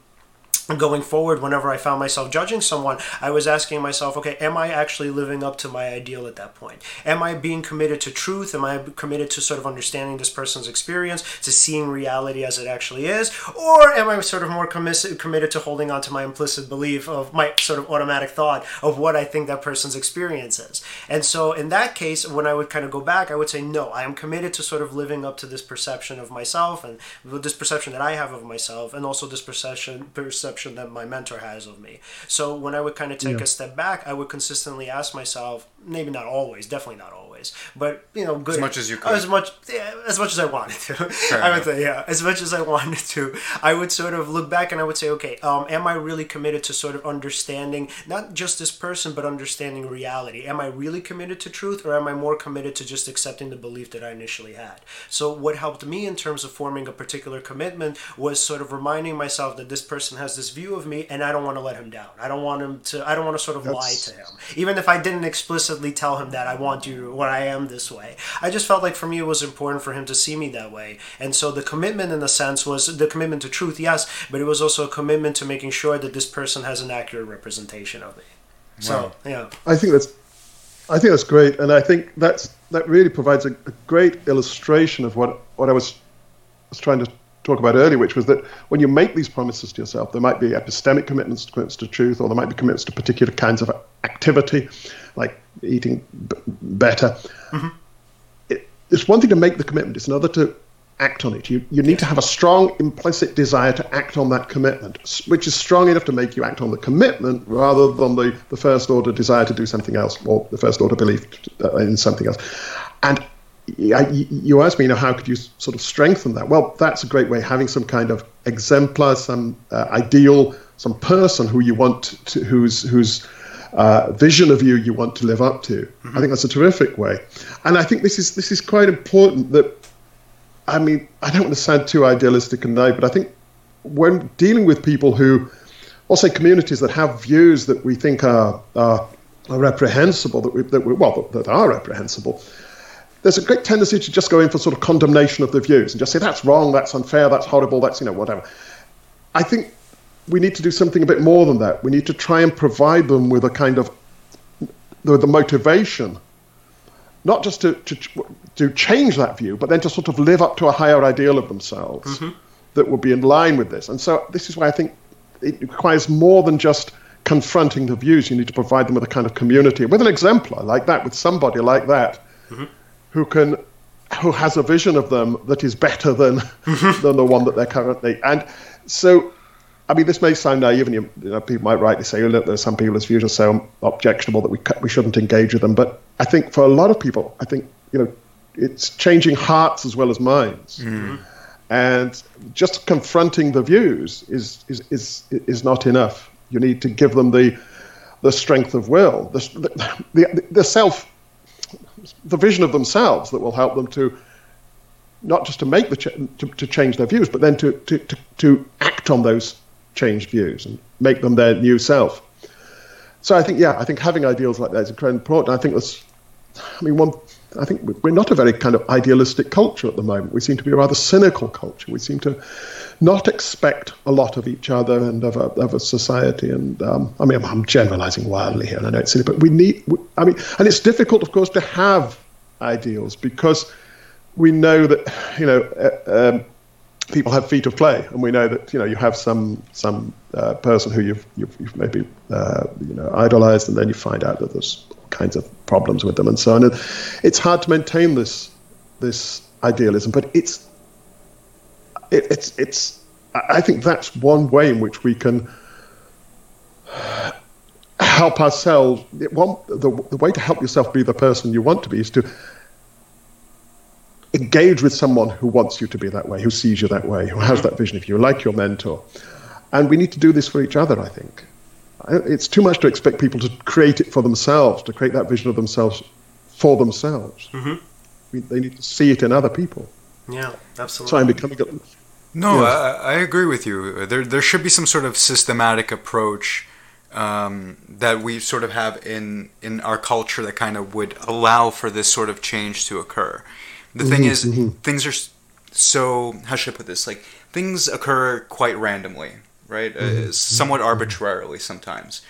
going forward whenever i found myself judging someone i was asking myself okay am i actually living up to my ideal at that point? Am i being committed to truth? Am i committed to sort of understanding this person's experience to seeing reality as it actually is? Or am i sort of more commis- committed to holding on to my implicit belief of my sort of automatic thought of what i think that person's experience is? And so in that case when i would kind of go back i would say no i am committed to sort of living up to this perception of myself and this perception that i have of myself and also this perception perception that my mentor has of me. So when I would kind of take Yeah. a step back, I would consistently ask myself, maybe not always, definitely not always, but you know, good As much as you could. as much, yeah, as much as I wanted to. I would enough. say, yeah, as much as I wanted to. I would sort of look back and I would say, okay, um, am I really committed to sort of understanding not just this person, but understanding reality? Am I really committed to truth, or am I more committed to just accepting the belief that I initially had? So what helped me in terms of forming a particular commitment was sort of reminding myself that this person has this view of me, and I don't want to let him down. I don't want him to. I don't want to sort of lie to him, even if I didn't explicitly tell him that I want you what I am this way. I just felt like for me it was important for him to see me that way, and so the commitment in a sense was the commitment to truth, yes, but it was also a commitment to making sure that this person has an accurate representation of me. So yeah, I think that's I think that's great, and I think that's that really provides a, a great illustration of what what I was was trying to talk about earlier, which was that when you make these promises to yourself, there might be epistemic commitments, commitments to truth, or there might be commitments to particular kinds of activity, like eating b- better. It, it's one thing to make the commitment; it's another to act on it. You you need to have a strong implicit desire to act on that commitment, which is strong enough to make you act on the commitment rather than the, the first order desire to do something else or the first order belief uh, in something else. And I, you asked me, you know, how could you sort of strengthen that? Well, that's a great way, having some kind of exemplar, some uh, ideal, some person who you want to, whose whose uh, vision of you you want to live up to. I think that's a terrific way, and I think this is this is quite important. That I mean, I don't want to sound too idealistic and naive, but I think when dealing with people who, or say communities that have views that we think are are, are reprehensible, that we, that we well that are reprehensible, there's a great tendency to just go in for sort of condemnation of the views and just say that's wrong, that's unfair, that's horrible, that's you know whatever. I think we need to do something a bit more than that. We need to try and provide them with a kind of the, the motivation, not just to, to to change that view, but then to sort of live up to a higher ideal of themselves mm-hmm. that would be in line with this. And so this is why I think it requires more than just confronting the views. You need to provide them with a kind of community, with an exemplar like that, with somebody like that, mm-hmm. Who can who has a vision of them that is better than than the one that they're currently. And so, I mean, this may sound naive, and you, you know, people might rightly say, oh, look, there's some people's views are so objectionable that we we shouldn't engage with them. But I think for a lot of people, I think you know, it's changing hearts as well as minds. Mm-hmm. And just confronting the views is, is, is, is not enough. You need to give them the, the strength of will, the, the, the, the self, the vision of themselves that will help them to not just to make the ch- to, to change their views, but then to, to, to, to act on those changed views and make them their new self. So I think, yeah, I think having ideals like that is incredibly important. I think that's, I mean, one, I think we're not a very kind of idealistic culture at the moment. We seem to be a rather cynical culture. We seem to not expect a lot of each other and of a, of a society. And um, I mean, I'm, generalizing wildly here, and I know it's silly, but we need, I mean, and it's difficult, of course, to have ideals because we know that, you know, uh, um, people have feet of clay, and we know that you know you have some some uh, person who you've you've, you've maybe uh, you know idolized, and then you find out that there's kinds of problems with them and so on. And it's hard to maintain this this idealism, but it's it, it's it's I think that's one way in which we can help ourselves. One, the, the way to help yourself be the person you want to be is to engage with someone who wants you to be that way, who sees you that way, who has mm-hmm. that vision of you, like your mentor. And we need to do this for each other, I think. It's too much to expect people to create it for themselves, to create that vision of themselves for themselves. Mm-hmm. We, they need to see it in other people. Yeah, absolutely. So I'm becoming a, No, Yeah. I, I agree with you. There, there should be some sort of systematic approach um, that we sort of have in in our culture that kind of would allow for this sort of change to occur. The thing is, things are so how should I put this? Like things occur quite randomly, right? Uh, somewhat arbitrarily sometimes,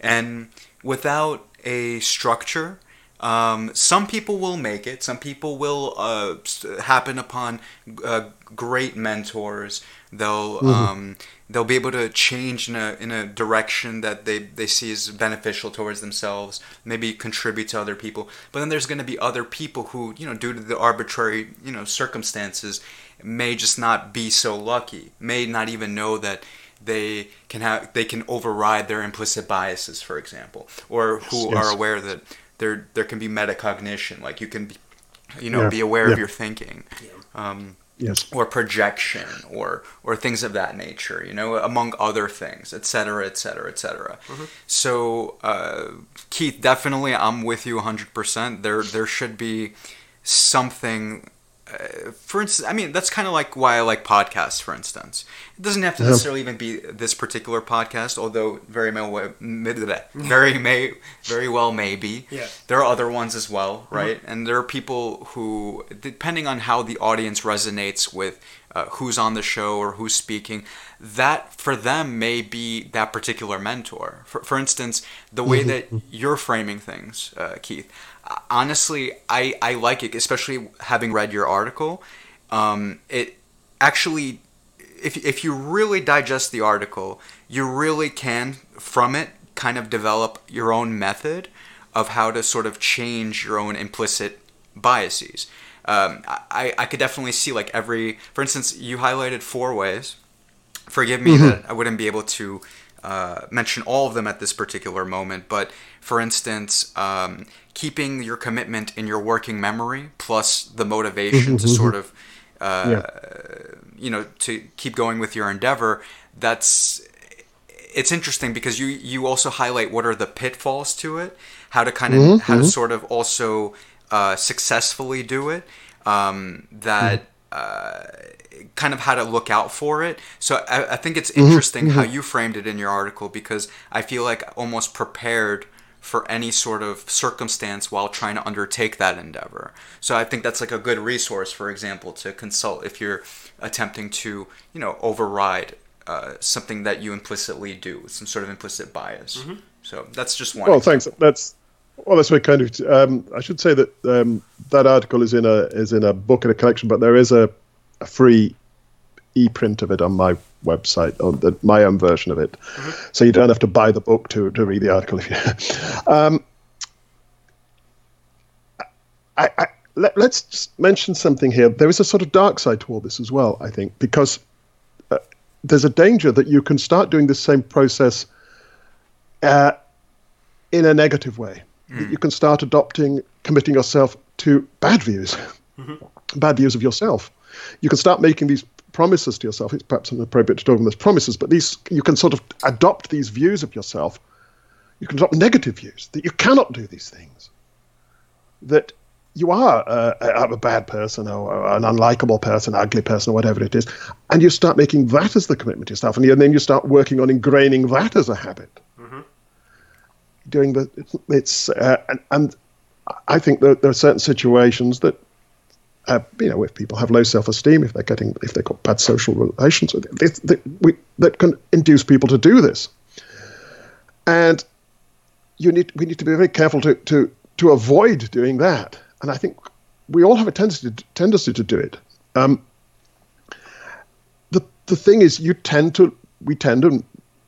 and without a structure. Um, some people will make it. Some people will uh, happen upon uh, great mentors. They'll um, they'll be able to change in a in a direction that they, they see as beneficial towards themselves. Maybe contribute to other people. But then there's going to be other people who you know due to the arbitrary you know circumstances may just not be so lucky. May not even know that they can have they can override their implicit biases, for example, or who Yes. are aware that there there can be metacognition, like you can be, you know, Yeah, be aware yeah. of your thinking, um, yes. or projection, or or things of that nature, you know, among other things, et cetera, et cetera, et cetera. So, uh, Keith, definitely, I'm with you 100. percent There there should be something. Uh, for instance, I mean that's kind of like why I like podcasts. For instance, it doesn't have to Yeah. necessarily even be this particular podcast, although very may very may very well may be. Yeah. There are other ones as well, right? And there are people who, depending on how the audience resonates with uh, who's on the show or who's speaking, that for them may be that particular mentor. For, for instance, the way that you're framing things, uh, Keith, honestly, I, I like it, especially having read your article. Um, it actually if, if you really digest the article, you really can, from it, kind of develop your own method of how to sort of change your own implicit biases. Um, I, I could definitely see, like, every, for instance, you highlighted four ways. Forgive me that I wouldn't be able to uh, mention all of them at this particular moment, but for instance, um, keeping your commitment in your working memory plus the motivation to sort of uh, Yeah. you know to keep going with your endeavor that's it's interesting because you you also highlight what are the pitfalls to it how to kind of how to sort of also uh, successfully do it um, that uh, kind of how to look out for it so I, I think it's interesting how you framed it in your article because I feel like almost prepared for any sort of circumstance while trying to undertake that endeavor. So I think that's like a good resource, for example, to consult if you're attempting to, you know, override uh, something that you implicitly do with some sort of implicit bias. So that's just one. Well, thanks. That's well, that's very kind of. Um, I should say that um, that article is in a is in a book in a collection, but there is a, a free e-print of it on my website, on the, my own version of it. So you don't have to buy the book to, to read the article. If you, um, I, I, let, let's just mention something here. There is a sort of dark side to all this as well, I think, because uh, there's a danger that you can start doing the same process uh, in a negative way. You can start adopting, committing yourself to bad views, bad views of yourself. You can start making these promises to yourself. It's perhaps inappropriate to talk about as promises, but these you can sort of adopt these views of yourself. You can adopt negative views that you cannot do these things. That you are uh, a, a bad person or an unlikable person, ugly person, or whatever it is, and you start making that as the commitment to yourself, and, you, and then you start working on ingraining that as a habit doing the it's, uh, and, and I think that there are certain situations that uh, you know if people have low self-esteem if they're getting if they've got bad social relations that, that, we, that can induce people to do this. And you need we need to be very careful to to to avoid doing that. And I think we all have a tendency to, tendency to do it. Um, the the thing is you tend to we tend to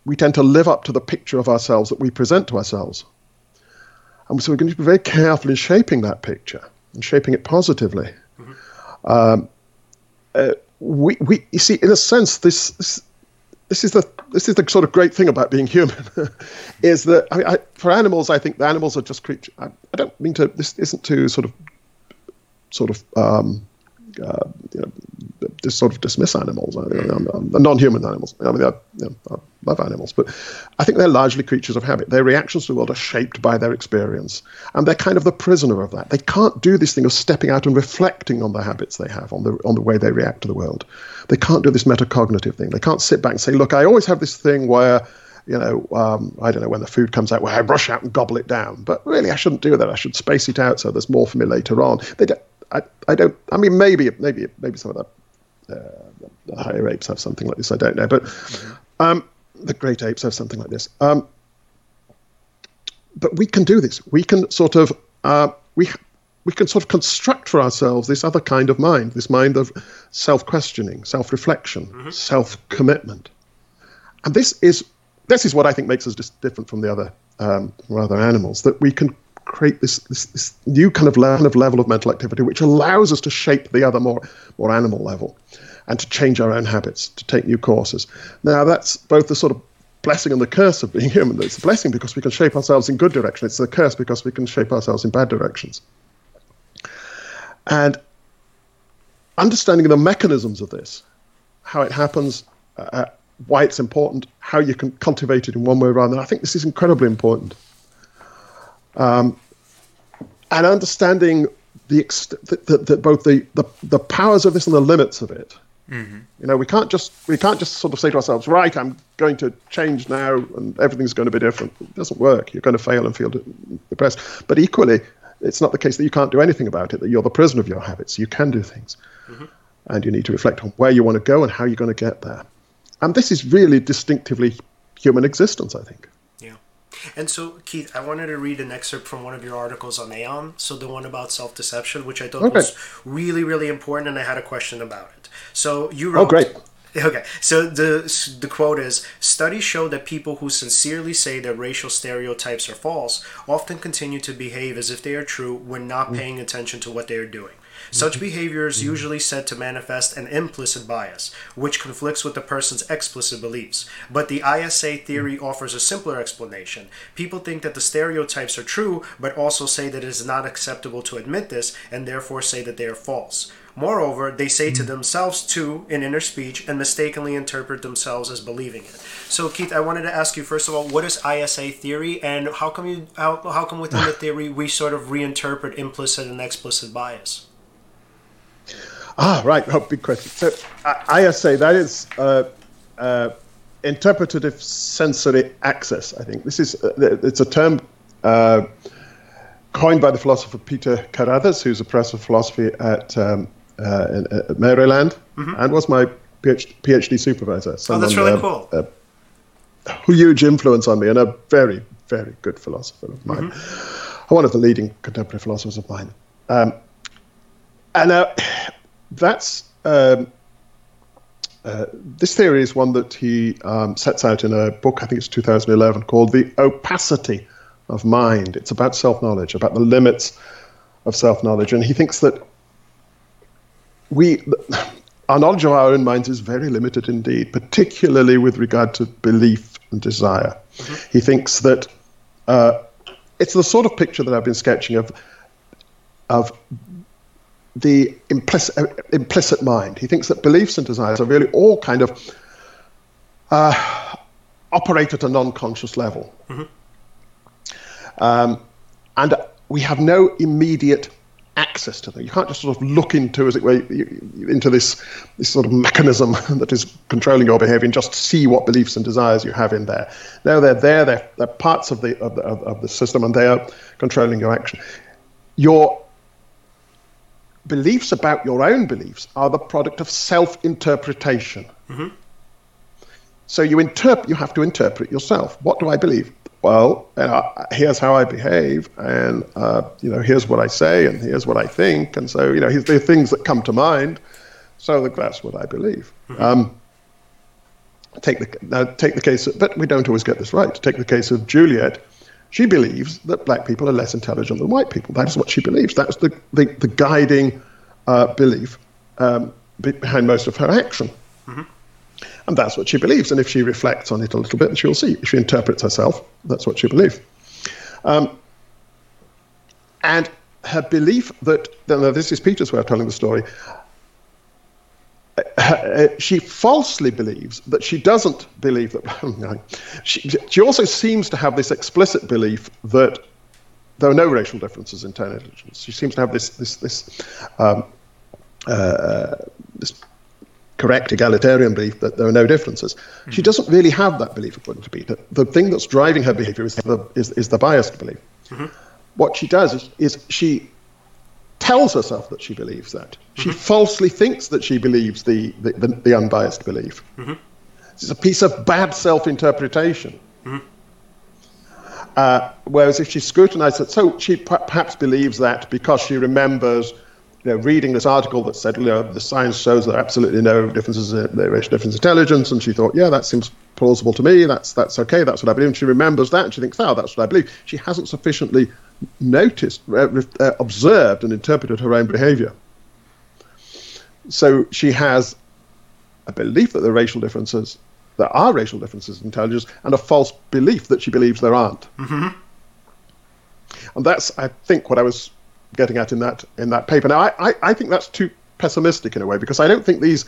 we tend to live up to the picture of ourselves that we present to ourselves. And so we're going to be very careful in shaping that picture and shaping it positively. Um, uh, we, we, you see, in a sense, this, this this is the this is the sort of great thing about being human, is that I, I, for animals, I think the animals are just creatures. I, I, don't mean to. This isn't to sort of sort of um, uh, you know, just sort of dismiss animals, non-human animals. I mean, you know, I love animals, but I think they're largely creatures of habit. Their reactions to the world are shaped by their experience, and they're kind of the prisoner of that. They can't do this thing of stepping out and reflecting on the habits they have, on the on the way they react to the world. They can't do this metacognitive thing. They can't sit back and say, "Look, I always have this thing where." you know, um, I don't know when the food comes out, where I rush out and gobble it down. But really, I shouldn't do that. I should space it out so there's more for me later on. They don't, I, I don't. I mean, maybe maybe maybe some of the, uh, the higher apes have something like this. I don't know, but um, the great apes have something like this. Um, but we can do this. We can sort of uh, we we can sort of construct for ourselves this other kind of mind, this mind of self-questioning, self-reflection, mm-hmm. self-commitment, and this is this is what I think makes us just different from the other um, from other animals. That we can create this, this, this new kind of level, of level of mental activity which allows us to shape the other more, more animal level and to change our own habits, to take new courses. Now, that's both the sort of blessing and the curse of being human. It's a blessing because we can shape ourselves in good direction. It's a curse because we can shape ourselves in bad directions. And understanding the mechanisms of this, how it happens, uh, why it's important, how you can cultivate it in one way or another, I think this is incredibly important. Um, and understanding the, the, the, both the, the, the powers of this and the limits of it. Mm-hmm. You know, we can't just we can't just sort of say to ourselves, right, I'm going to change now and everything's going to be different. It doesn't work. You're going to fail and feel depressed. But equally, it's not the case that you can't do anything about it. That you're the prisoner of your habits. You can do things, mm-hmm. and you need to reflect on where you want to go and how you're going to get there. And this is really distinctively human existence, I think. And so, Keith, I wanted to read an excerpt from one of your articles on Aeon, so the one about self deception, which I thought okay. was really, really important, and I had a question about it. So you wrote. Oh, great. Okay, so the the quote is: Studies show that people who sincerely say that racial stereotypes are false often continue to behave as if they are true when not mm. paying attention to what they are doing. Such behavior is usually said to manifest an implicit bias, which conflicts with the person's explicit beliefs. But the ISA theory hmm. offers a simpler explanation. People think that the stereotypes are true, but also say that it is not acceptable to admit this, and therefore say that they are false. Moreover, they say to hmm. themselves too in inner speech and mistakenly interpret themselves as believing it. So, Keith, I wanted to ask you first of all, what is ISA theory, and how come you how, how come within the theory we sort of reinterpret implicit and explicit bias? Ah, right. Oh, big question. So, I say that is uh, uh, interpretative sensory access, I think. This is, uh, it's a term uh, coined by the philosopher Peter Carruthers, who's a professor of philosophy at, um, uh, in, at Maryland mm-hmm. and was my PhD, PhD supervisor. Someone, oh, that's really cool. A huge influence on me and a very, very good philosopher of mind. Mm-hmm. One of the leading contemporary philosophers of mind. Um, and uh, that's um, uh, this theory is one that he um, sets out in a book, I think it's 2011, called The Opacity of Mind. It's about self knowledge, about the limits of self knowledge. And he thinks that we, our knowledge of our own minds is very limited indeed, particularly with regard to belief and desire. Mm-hmm. He thinks that uh, it's the sort of picture that I've been sketching of, of the implicit, uh, implicit mind. He thinks that beliefs and desires are really all kind of uh, operate at a non-conscious level, mm-hmm. um, and we have no immediate access to them. You can't just sort of look into, as it were, into this this sort of mechanism that is controlling your behavior and just see what beliefs and desires you have in there. No, they're there. They're, they're parts of the of the, of the system, and they are controlling your action. Your beliefs about your own beliefs are the product of self-interpretation. Mm-hmm. So you interpret. You have to interpret yourself. What do I believe? Well, uh, here's how I behave, and uh, you know, here's what I say, and here's what I think, and so you know, here's the things that come to mind. So that's what I believe. Mm-hmm. Um, take the now take the case, of, but we don't always get this right. Take the case of Juliet she believes that black people are less intelligent than white people. That is what she believes. That's the, the, the guiding uh, belief um, behind most of her action. Mm-hmm. And that's what she believes. And if she reflects on it a little bit, she'll see. If she interprets herself, that's what she believes. Um, and her belief that, now this is Peter's way of telling the story, she falsely believes that she doesn't believe that. she, she also seems to have this explicit belief that there are no racial differences in turn intelligence. She seems to have this this this um, uh, this correct egalitarian belief that there are no differences. Mm-hmm. She doesn't really have that belief, according to Peter. The thing that's driving her behavior is the is, is the biased belief. Mm-hmm. What she does is, is she tells herself that she believes that. She mm-hmm. falsely thinks that she believes the, the, the, the unbiased belief. Mm-hmm. It's a piece of bad self interpretation. Mm-hmm. Uh, whereas if she scrutinizes it, so she p- perhaps believes that because she remembers you know, reading this article that said, you know, the science shows there are absolutely no differences, in, no racial difference in intelligence, and she thought, yeah, that seems plausible to me. That's that's okay. That's what I believe. And she remembers that, and she thinks, oh, that's what I believe. She hasn't sufficiently noticed, uh, uh, observed, and interpreted her own behavior. So she has a belief that there are racial differences, there are racial differences in intelligence, and a false belief that she believes there aren't. Mm-hmm. And that's, I think, what I was getting at in that in that paper. Now, I, I, I think that's too pessimistic in a way because I don't think these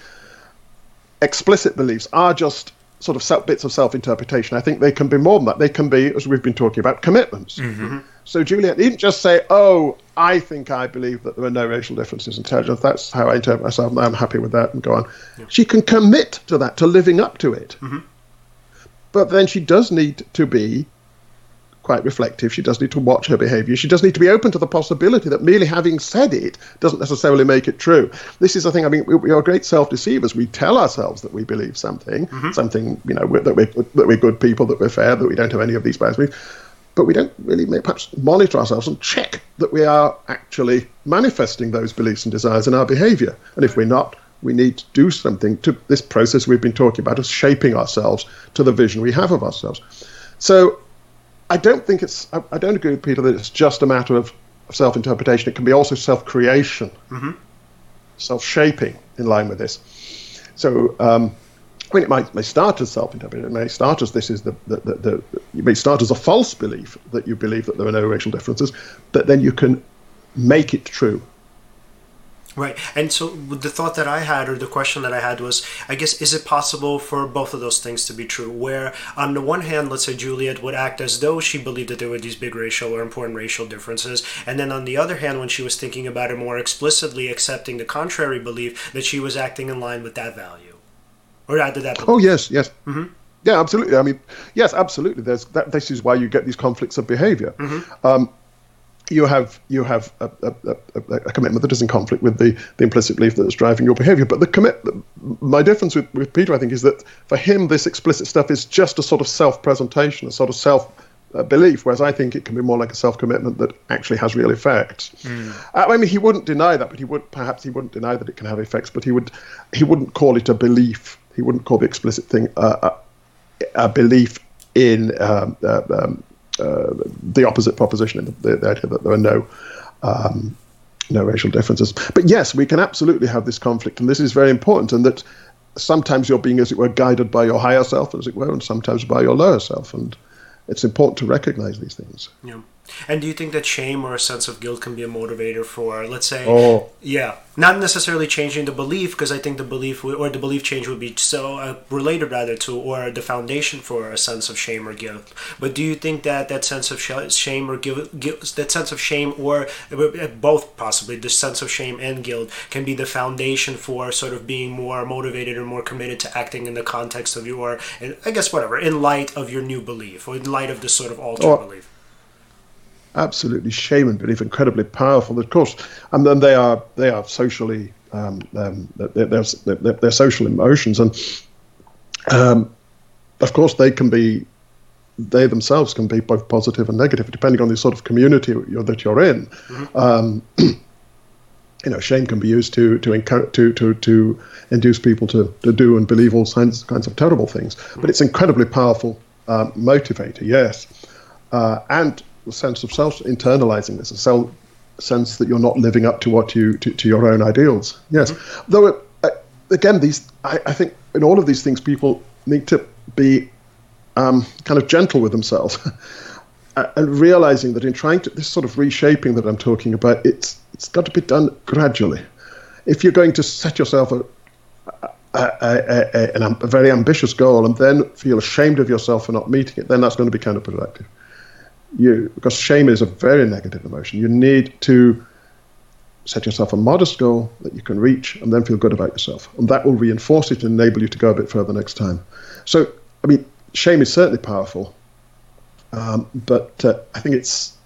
explicit beliefs are just sort of self, bits of self-interpretation. I think they can be more than that. They can be, as we've been talking about, commitments. Mm-hmm. So Juliet didn't just say, "Oh, I think I believe that there are no racial differences in intelligence. That's how I interpret myself. I'm happy with that," and go on. Yeah. She can commit to that, to living up to it. Mm-hmm. But then she does need to be quite reflective. She does need to watch her behavior. She does need to be open to the possibility that merely having said it doesn't necessarily make it true. This is the thing. I mean, we, we are great self-deceivers. We tell ourselves that we believe something, mm-hmm. something you know that we're that we're good people, that we're fair, that we don't have any of these biases. But we don't really perhaps monitor ourselves and check that we are actually manifesting those beliefs and desires in our behavior. And if we're not, we need to do something to this process we've been talking about of shaping ourselves to the vision we have of ourselves. So I don't think it's. I, I, don't agree with Peter that it's just a matter of, self-interpretation. It can be also self-creation, mm-hmm. self-shaping in line with this. So, um, I mean, it might may start as self-interpretation. It may start as this is the, the, the, the you may start as a false belief that you believe that there are no racial differences, but then you can make it true Right. And so the thought that I had, or the question that I had was, I guess, is it possible for both of those things to be true? Where, on the one hand, let's say Juliet would act as though she believed that there were these big racial or important racial differences. And then on the other hand, when she was thinking about it more explicitly, accepting the contrary belief, that she was acting in line with that value. Or rather, that belief. Oh, yes, yes. Mm-hmm. Yeah, absolutely. I mean, yes, absolutely. There's that. This is why you get these conflicts of behavior. Mm-hmm. Um, you have you have a, a, a, a, commitment that is in conflict with the, the implicit belief that is driving your behavior. But the commit my difference with, with Peter, I think, is that for him this explicit stuff is just a sort of self presentation, a sort of self uh, belief, whereas I think it can be more like a self commitment that actually has real effects. Mm. Uh, I mean, he wouldn't deny that, but he would perhaps he wouldn't deny that it can have effects, but he would he wouldn't call it a belief. He wouldn't call the explicit thing a, a belief in um, uh, um, uh, the opposite proposition, the, the, idea that there are no um, no racial differences. But yes, we can absolutely have this conflict, and this is very important, and that sometimes you're being, as it were, guided by your higher self, as it were, and sometimes by your lower self, and it's important to recognize these things. Yeah. And do you think that shame or a sense of guilt can be a motivator for, let's say, oh. yeah, not necessarily changing the belief, because I think the belief or the belief change would be so uh, related rather to or the foundation for a sense of shame or guilt. But do you think that that sense of sh- shame or guilt, guilt, that sense of shame or uh, both possibly the sense of shame and guilt can be the foundation for sort of being more motivated or more committed to acting in the context of your, and I guess whatever, in light of your new belief or in light of this sort of altered oh. belief? Absolutely shame and belief incredibly powerful. Of course, and then they are they are socially um, um, they're, they're, they're, they're, social emotions, and um, of course they can be they themselves can be both positive and negative depending on the sort of community you're, that you're in. Mm-hmm. Um, you know, shame can be used to to encourage, to, to to induce people to, to do and believe all kinds kinds of terrible things. But it's incredibly powerful uh, motivator, yes. Uh, and the sense of self internalizing this, a self sense that you're not living up to what you to, to your own ideals. Yes, mm-hmm. though it, uh, again, these I, I think in all of these things, people need to be um, kind of gentle with themselves. and realizing that in trying to this sort of reshaping that I'm talking about, it's it's got to be done gradually. If you're going to set yourself a, a, a, a, a, very ambitious goal and then feel ashamed of yourself for not meeting it, then that's going to be counterproductive. You because shame is a very negative emotion. You need to set yourself a modest goal that you can reach and then feel good about yourself, and that will reinforce it and enable you to go a bit further next time. So, I mean, shame is certainly powerful, um, but uh, I think it's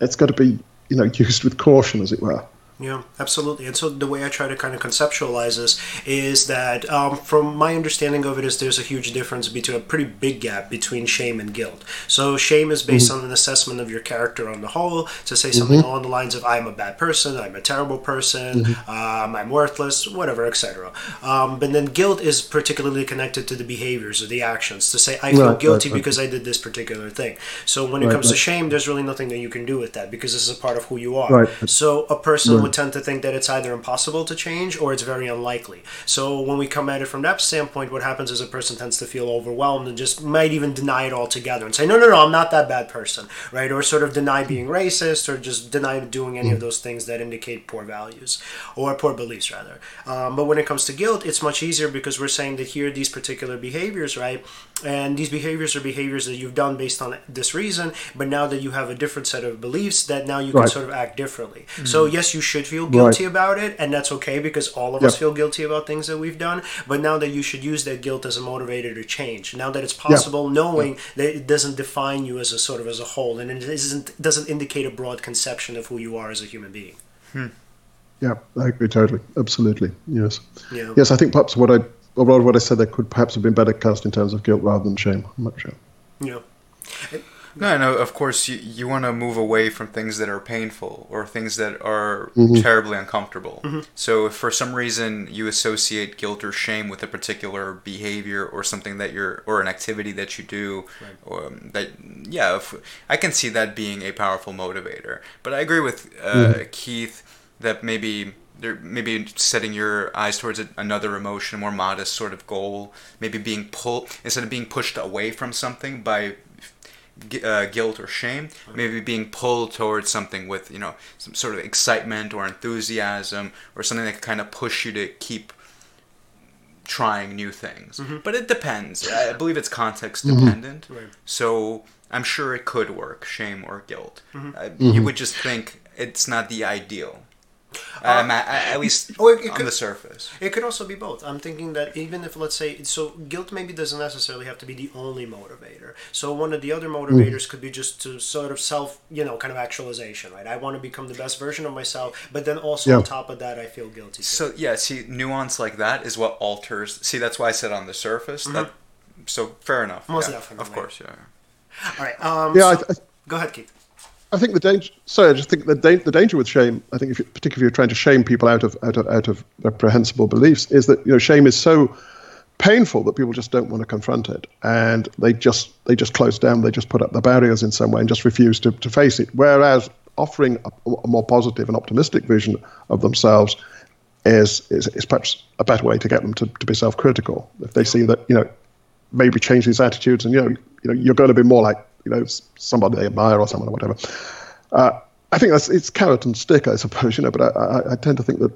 it's got to be you know used with caution, as it were. Yeah, absolutely. And so the way I try to kind of conceptualize this is that, um, from my understanding of it, is there's a huge difference between a pretty big gap between shame and guilt. So shame is based mm-hmm. on an assessment of your character on the whole. To say something mm-hmm. along the lines of "I'm a bad person," "I'm a terrible person," mm-hmm. um, "I'm worthless," whatever, etc. Um, but then guilt is particularly connected to the behaviors or the actions. To say I feel right, guilty right, right. because I did this particular thing. So when it comes to shame, there's really nothing that you can do with that because this is a part of who you are. So a person would tend to think that it's either impossible to change or it's very unlikely. So when we come at it from that standpoint, what happens is a person tends to feel overwhelmed and just might even deny it altogether and say, no, no, no, I'm not that bad person, right? Or sort of deny being racist or just deny doing any of those things that indicate poor values or poor beliefs, rather. Um, but when it comes to guilt, it's much easier because we're saying that here these particular behaviors, right? And these behaviors are behaviors that you've done based on this reason, but now that you have a different set of beliefs, that now you can right. sort of act differently. Mm-hmm. So, yes, you should feel guilty right. about it, and that's okay because all of yep. us feel guilty about things that we've done. But now that you should use that guilt as a motivator to change. Now that it's possible, yep. knowing yep. that it doesn't define you as a sort of as a whole, and it isn't doesn't indicate a broad conception of who you are as a human being. Hmm. Yeah, I agree totally. Absolutely. Yes. Yeah. Yes, I think perhaps what I or rather what I said that could perhaps have been better cast in terms of guilt rather than shame. I'm not sure. Yeah. No, no. Of course, you you want to move away from things that are painful or things that are mm-hmm. terribly uncomfortable. Mm-hmm. So, if for some reason you associate guilt or shame with a particular behavior or something that you're or an activity that you do, right. or, um, that yeah, if, I can see that being a powerful motivator. But I agree with uh, mm-hmm. Keith that maybe there maybe setting your eyes towards another emotion, a more modest sort of goal, maybe being pulled instead of being pushed away from something by uh, guilt or shame, maybe being pulled towards something with you know some sort of excitement or enthusiasm or something that can kind of push you to keep trying new things. Mm-hmm. But it depends. I believe it's context mm-hmm. dependent. Mm-hmm. Right. So I'm sure it could work, shame or guilt. Mm-hmm. Uh, you would just think it's not the ideal. Um, at, at, least or it on could, the surface. It could also be both. I'm thinking that even if, let's say, so guilt maybe doesn't necessarily have to be the only motivator. So one of the other motivators mm. could be just to sort of self, you know, kind of actualization, right? I want to become the best version of myself, but then also yeah. on top of that, I feel guilty. Too. So yeah, see, nuance like that is what alters. See, that's why I said on the surface. Mm-hmm. That so fair enough. Most yeah, definitely. Of course, yeah. All right. Um, yeah. So, I, I, go ahead, Keith. I think the danger. Sorry, I just think the, da- the danger with shame. I think, if you, particularly if you're trying to shame people out of out of out of reprehensible beliefs, is that you know shame is so painful that people just don't want to confront it, and they just they just close down. They just put up the barriers in some way and just refuse to, to face it. Whereas offering a, a more positive and optimistic vision of themselves is, is is perhaps a better way to get them to, to be self-critical. If they see that you know maybe change these attitudes, and you know you know you're going to be more like you know somebody they admire or someone or whatever. Uh, I think that's it's carrot and stick, I suppose, you know. But I, I, I tend to think that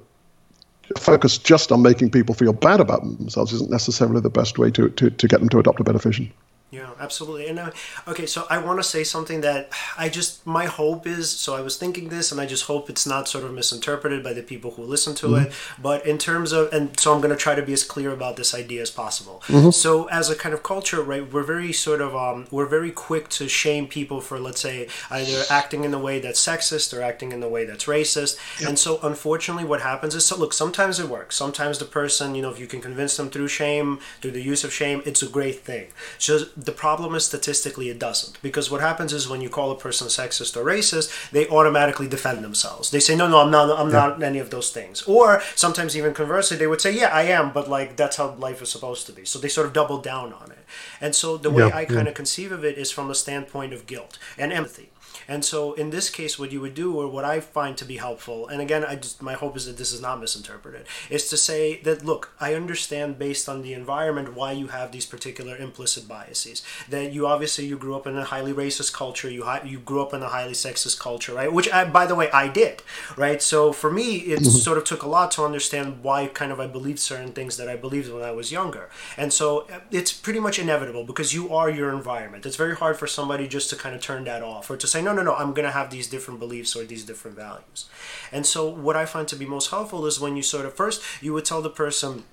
focus just on making people feel bad about themselves isn't necessarily the best way to, to, to get them to adopt a better vision. Yeah, absolutely. And uh, okay, so I want to say something that I just my hope is. So I was thinking this, and I just hope it's not sort of misinterpreted by the people who listen to mm-hmm. it. But in terms of, and so I'm going to try to be as clear about this idea as possible. Mm-hmm. So as a kind of culture, right, we're very sort of um, we're very quick to shame people for let's say either acting in a way that's sexist or acting in a way that's racist. Yep. And so unfortunately, what happens is, so look, sometimes it works. Sometimes the person, you know, if you can convince them through shame, through the use of shame, it's a great thing. So the problem is statistically it doesn't. Because what happens is when you call a person sexist or racist they automatically defend themselves. They say no no i'm not i'm yeah. not any of those things. Or sometimes even conversely they would say yeah i am but like that's how life is supposed to be. So they sort of double down on it. And so the way yeah, i kind of conceive of it is from a standpoint of guilt and empathy And so in this case, what you would do, or what I find to be helpful, and again, I just my hope is that this is not misinterpreted, is to say that look, I understand based on the environment why you have these particular implicit biases. That you obviously you grew up in a highly racist culture, you hi- you grew up in a highly sexist culture, right? Which, I, by the way, I did, right? So for me, it mm-hmm. sort of took a lot to understand why kind of I believed certain things that I believed when I was younger, and so it's pretty much inevitable because you are your environment. It's very hard for somebody just to kind of turn that off or to say, no, no, no, I'm going to have these different beliefs or these different values. And so, what I find to be most helpful is when you sort of first you would tell the person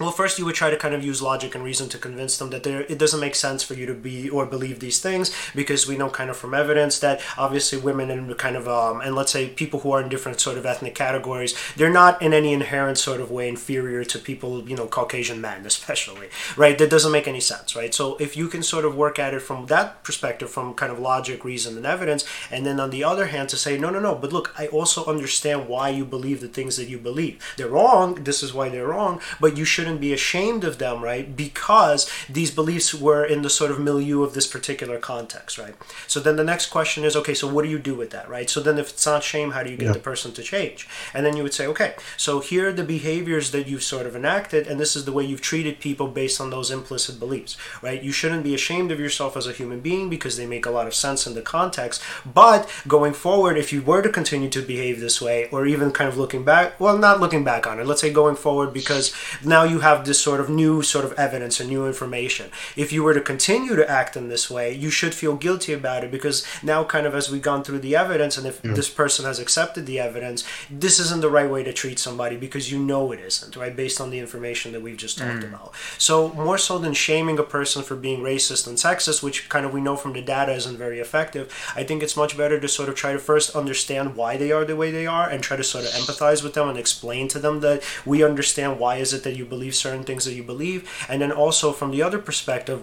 well first you would try to kind of use logic and reason to convince them that there it doesn't make sense for you to be or believe these things because we know kind of from evidence that obviously women and kind of um, and let's say people who are in different sort of ethnic categories they're not in any inherent sort of way inferior to people you know caucasian men especially right? That doesn't make any sense right? So if you can sort of work at it from that perspective from kind of logic reason and evidence and then on the other hand to say no no no but look i also understand why you believe the things that you believe. They're wrong. This is why they're wrong but you shouldn't be ashamed of them, right? Because these beliefs were in the sort of milieu of this particular context, right? So then the next question is, okay, so what do you do with that, right? So then if it's not shame, how do you get Yeah. the person to change? And then you would say, okay, so here are the behaviors that you've sort of enacted, and this is the way you've treated people based on those implicit beliefs, right? You shouldn't be ashamed of yourself as a human being because they make a lot of sense in the context. But going forward, if you were to continue to behave this way, or even kind of looking back, well, not looking back on it, let's say going forward because now you have this sort of new sort of evidence and new information. If you were to continue to act in this way, you should feel guilty about it because now, kind of as we've gone through the evidence, and if this person has accepted the evidence, this isn't the right way to treat somebody because you know it isn't, right? Based on the information that we've just talked mm. about. So, more so than shaming a person for being racist and sexist, which kind of we know from the data isn't very effective, I think it's much better to sort of try to first understand why they are the way they are and try to sort of empathize with them and explain to them that we understand why is it that you believe certain things that you believe. And then also from the other perspective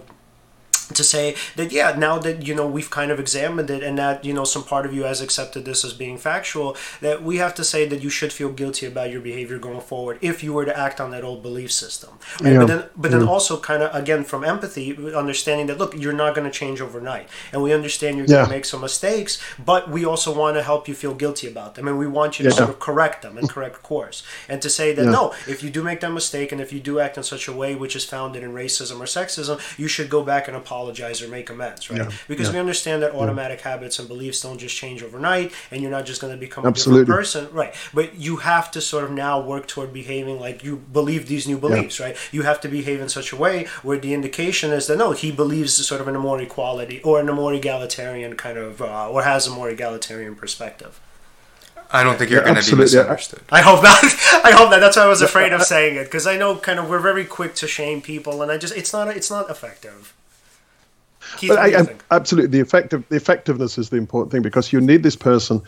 to say that yeah now that you know we've kind of examined it and that you know some part of you has accepted this as being factual that we have to say that you should feel guilty about your behavior going forward if you were to act on that old belief system right? Yeah. but then but then Yeah. also kind of again from empathy understanding that look you're not going to change overnight and we understand you're going to make some mistakes but we also want to help you feel guilty about them and we want you to Yeah. sort of correct them and correct course and to say that Yeah. no if you do make that mistake and if you do act in such a way which is founded in racism or sexism you should go back and apologize or make amends right Yeah. because Yeah. we understand that automatic habits and beliefs don't just change overnight and you're not just going to become a Absolutely. different person right but you have to sort of now work toward behaving like you believe these new beliefs right you have to behave in such a way where the indication is that no he believes sort of in a more equality or in a more egalitarian kind of uh, or has a more egalitarian perspective I don't think you're Yeah, going to be absolutely. misunderstood. I hope not. I hope that. That's why I was afraid of saying it because I know kind of we're very quick to shame people, and I just it's not it's not effective. Keith, But what do you I, I, absolutely, the effective the effectiveness is the important thing because you need this person.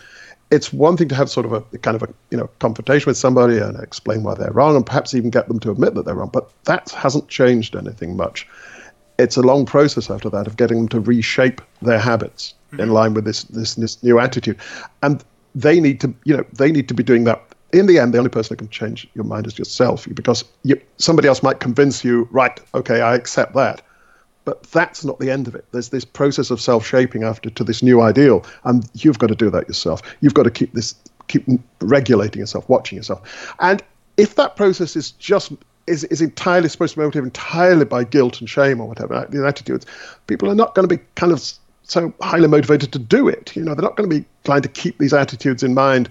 It's one thing to have sort of a kind of a you know confrontation with somebody and explain why they're wrong, and perhaps even get them to admit that they're wrong. But that hasn't changed anything much. It's a long process after that of getting them to reshape their habits in line with this, this this new attitude, and they need to you know they need to be doing that. In the end, the only person that can change your mind is yourself, because you, somebody else might convince you, right? Okay, I accept that but that's not the end of it. There's this process of self-shaping after to this new ideal, and you've got to do that yourself. You've got to keep this, keep regulating yourself, watching yourself, and if that process is just is, is entirely supposed to be motivated entirely by guilt and shame or whatever the attitudes, people are not going to be kind of so highly motivated to do it. You know, they're not going to be trying to keep these attitudes in mind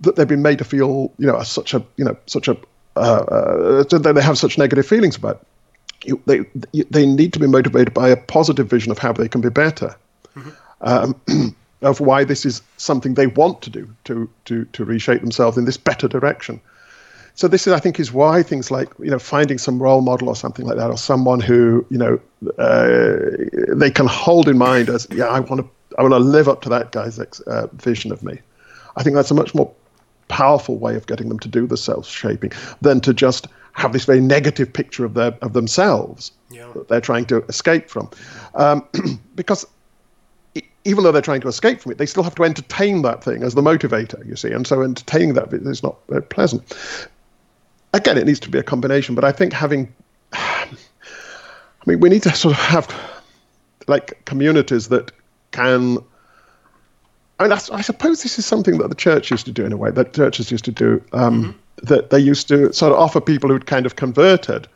that they've been made to feel, you know, such a, you know, such a, uh, uh, they have such negative feelings about you, they they need to be motivated by a positive vision of how they can be better, um, of why this is something they want to do to to to reshape themselves in this better direction. So this is, I think, is why things like you know finding some role model or something like that, or someone who you know uh, they can hold in mind as yeah, I want to I want to live up to that guy's ex, uh, vision of me. I think that's a much more powerful way of getting them to do the self shaping than to just have this very negative picture of their of themselves Yeah. that they're trying to escape from, um, because even though they're trying to escape from it, they still have to entertain that thing as the motivator. You see, and so entertaining that is not very pleasant. Again, it needs to be a combination, but I think having, I mean, we need to sort of have like communities that can I mean, I, I, suppose this is something that the church used to do in a way that churches used to do. Um, mm-hmm. That they used to sort of offer people who'd kind of converted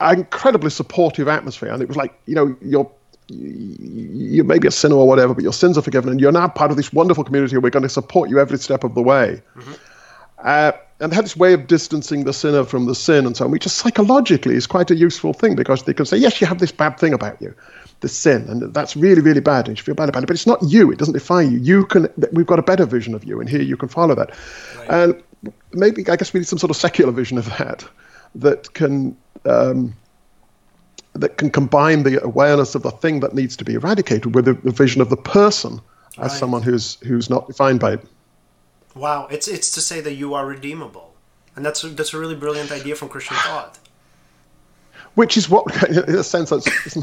an incredibly supportive atmosphere, and it was like you know you're you may be a sinner or whatever, but your sins are forgiven, and you're now part of this wonderful community. And we're going to support you every step of the way. Mm-hmm. Uh, and they had this way of distancing the sinner from the sin and so on, which just psychologically is quite a useful thing because they can say, yes, you have this bad thing about you, the sin, and that's really, really bad, and you feel bad about it, but it's not you. It doesn't define you. You can. We've got a better vision of you, and here you can follow that. Right. And maybe I guess we need some sort of secular vision of that that can. Um, that can combine the awareness of the thing that needs to be eradicated with the, the vision of the person as right. someone who's who's not defined by it. Wow, it's it's to say that you are redeemable, and that's that's a really brilliant idea from Christian thought. Which is what, in a sense, that's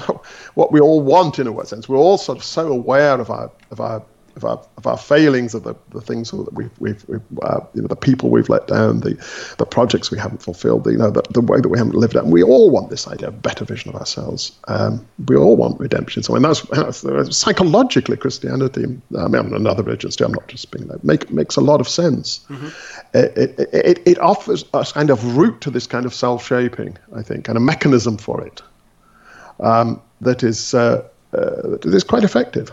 what we all want. In a sense, we're all sort of so aware of our of our of our, of our failings, of the, the things that we've, we've, we've uh, you know, the people we've let down, the, the projects we haven't fulfilled, the, you know, the, the way that we haven't lived out. And we all want this idea of better vision of ourselves. Um, we all want redemption. So, and that's, that's psychologically Christianity. I mean, I'm another religion too. I'm not just being that. Make, makes a lot of sense. Mm-hmm. It, it, it, it offers a kind of route to this kind of self-shaping, I think, and a mechanism for it um, that is uh, uh, that is quite effective.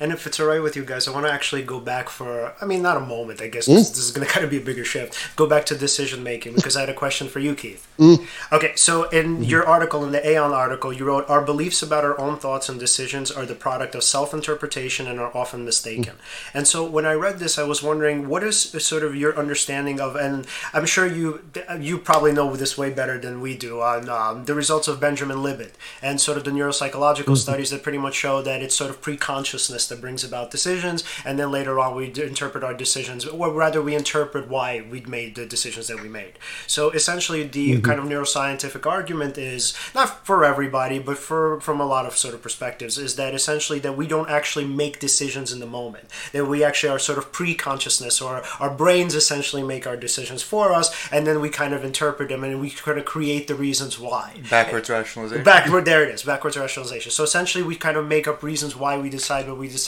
And if it's all right with you guys, I want to actually go back for, I mean, not a moment, I guess mm. this, is going to kind of be a bigger shift. Go back to decision making because I had a question for you, Keith. Mm. Okay, so in mm-hmm. your article, in the Aeon article, you wrote, Our beliefs about our own thoughts and decisions are the product of self interpretation and are often mistaken. Mm. And so when I read this, I was wondering, what is sort of your understanding of, and I'm sure you you probably know this way better than we do, on um, the results of Benjamin Libet and sort of the neuropsychological mm-hmm. studies that pretty much show that it's sort of pre consciousness that brings about decisions, and then later on we interpret our decisions, or rather we interpret why we made the decisions that we made. So essentially, the mm-hmm. kind of neuroscientific argument is not for everybody, but for from a lot of sort of perspectives, is that essentially that we don't actually make decisions in the moment, that we actually are sort of pre-consciousness, or our brains essentially make our decisions for us, and then we kind of interpret them, and we kind of create the reasons why. Backwards rationalization. Backward, there it is. Backwards rationalization. So essentially, we kind of make up reasons why we decide what we decide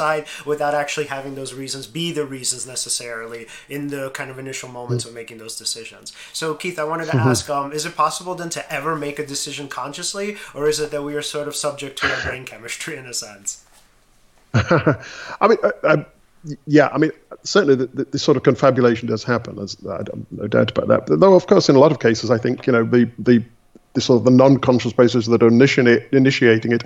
without actually having those reasons be the reasons necessarily in the kind of initial moments of making those decisions. So, Keith, I wanted to mm-hmm. ask um, is it possible then to ever make a decision consciously, or is it that we are sort of subject to our brain chemistry in a sense? I mean, uh, uh, yeah, I mean, certainly the, the, the, sort of confabulation does happen. There's no doubt about that. But Though, of course, in a lot of cases, I think you know the the, the sort of the non-conscious bases that are initiate, initiating it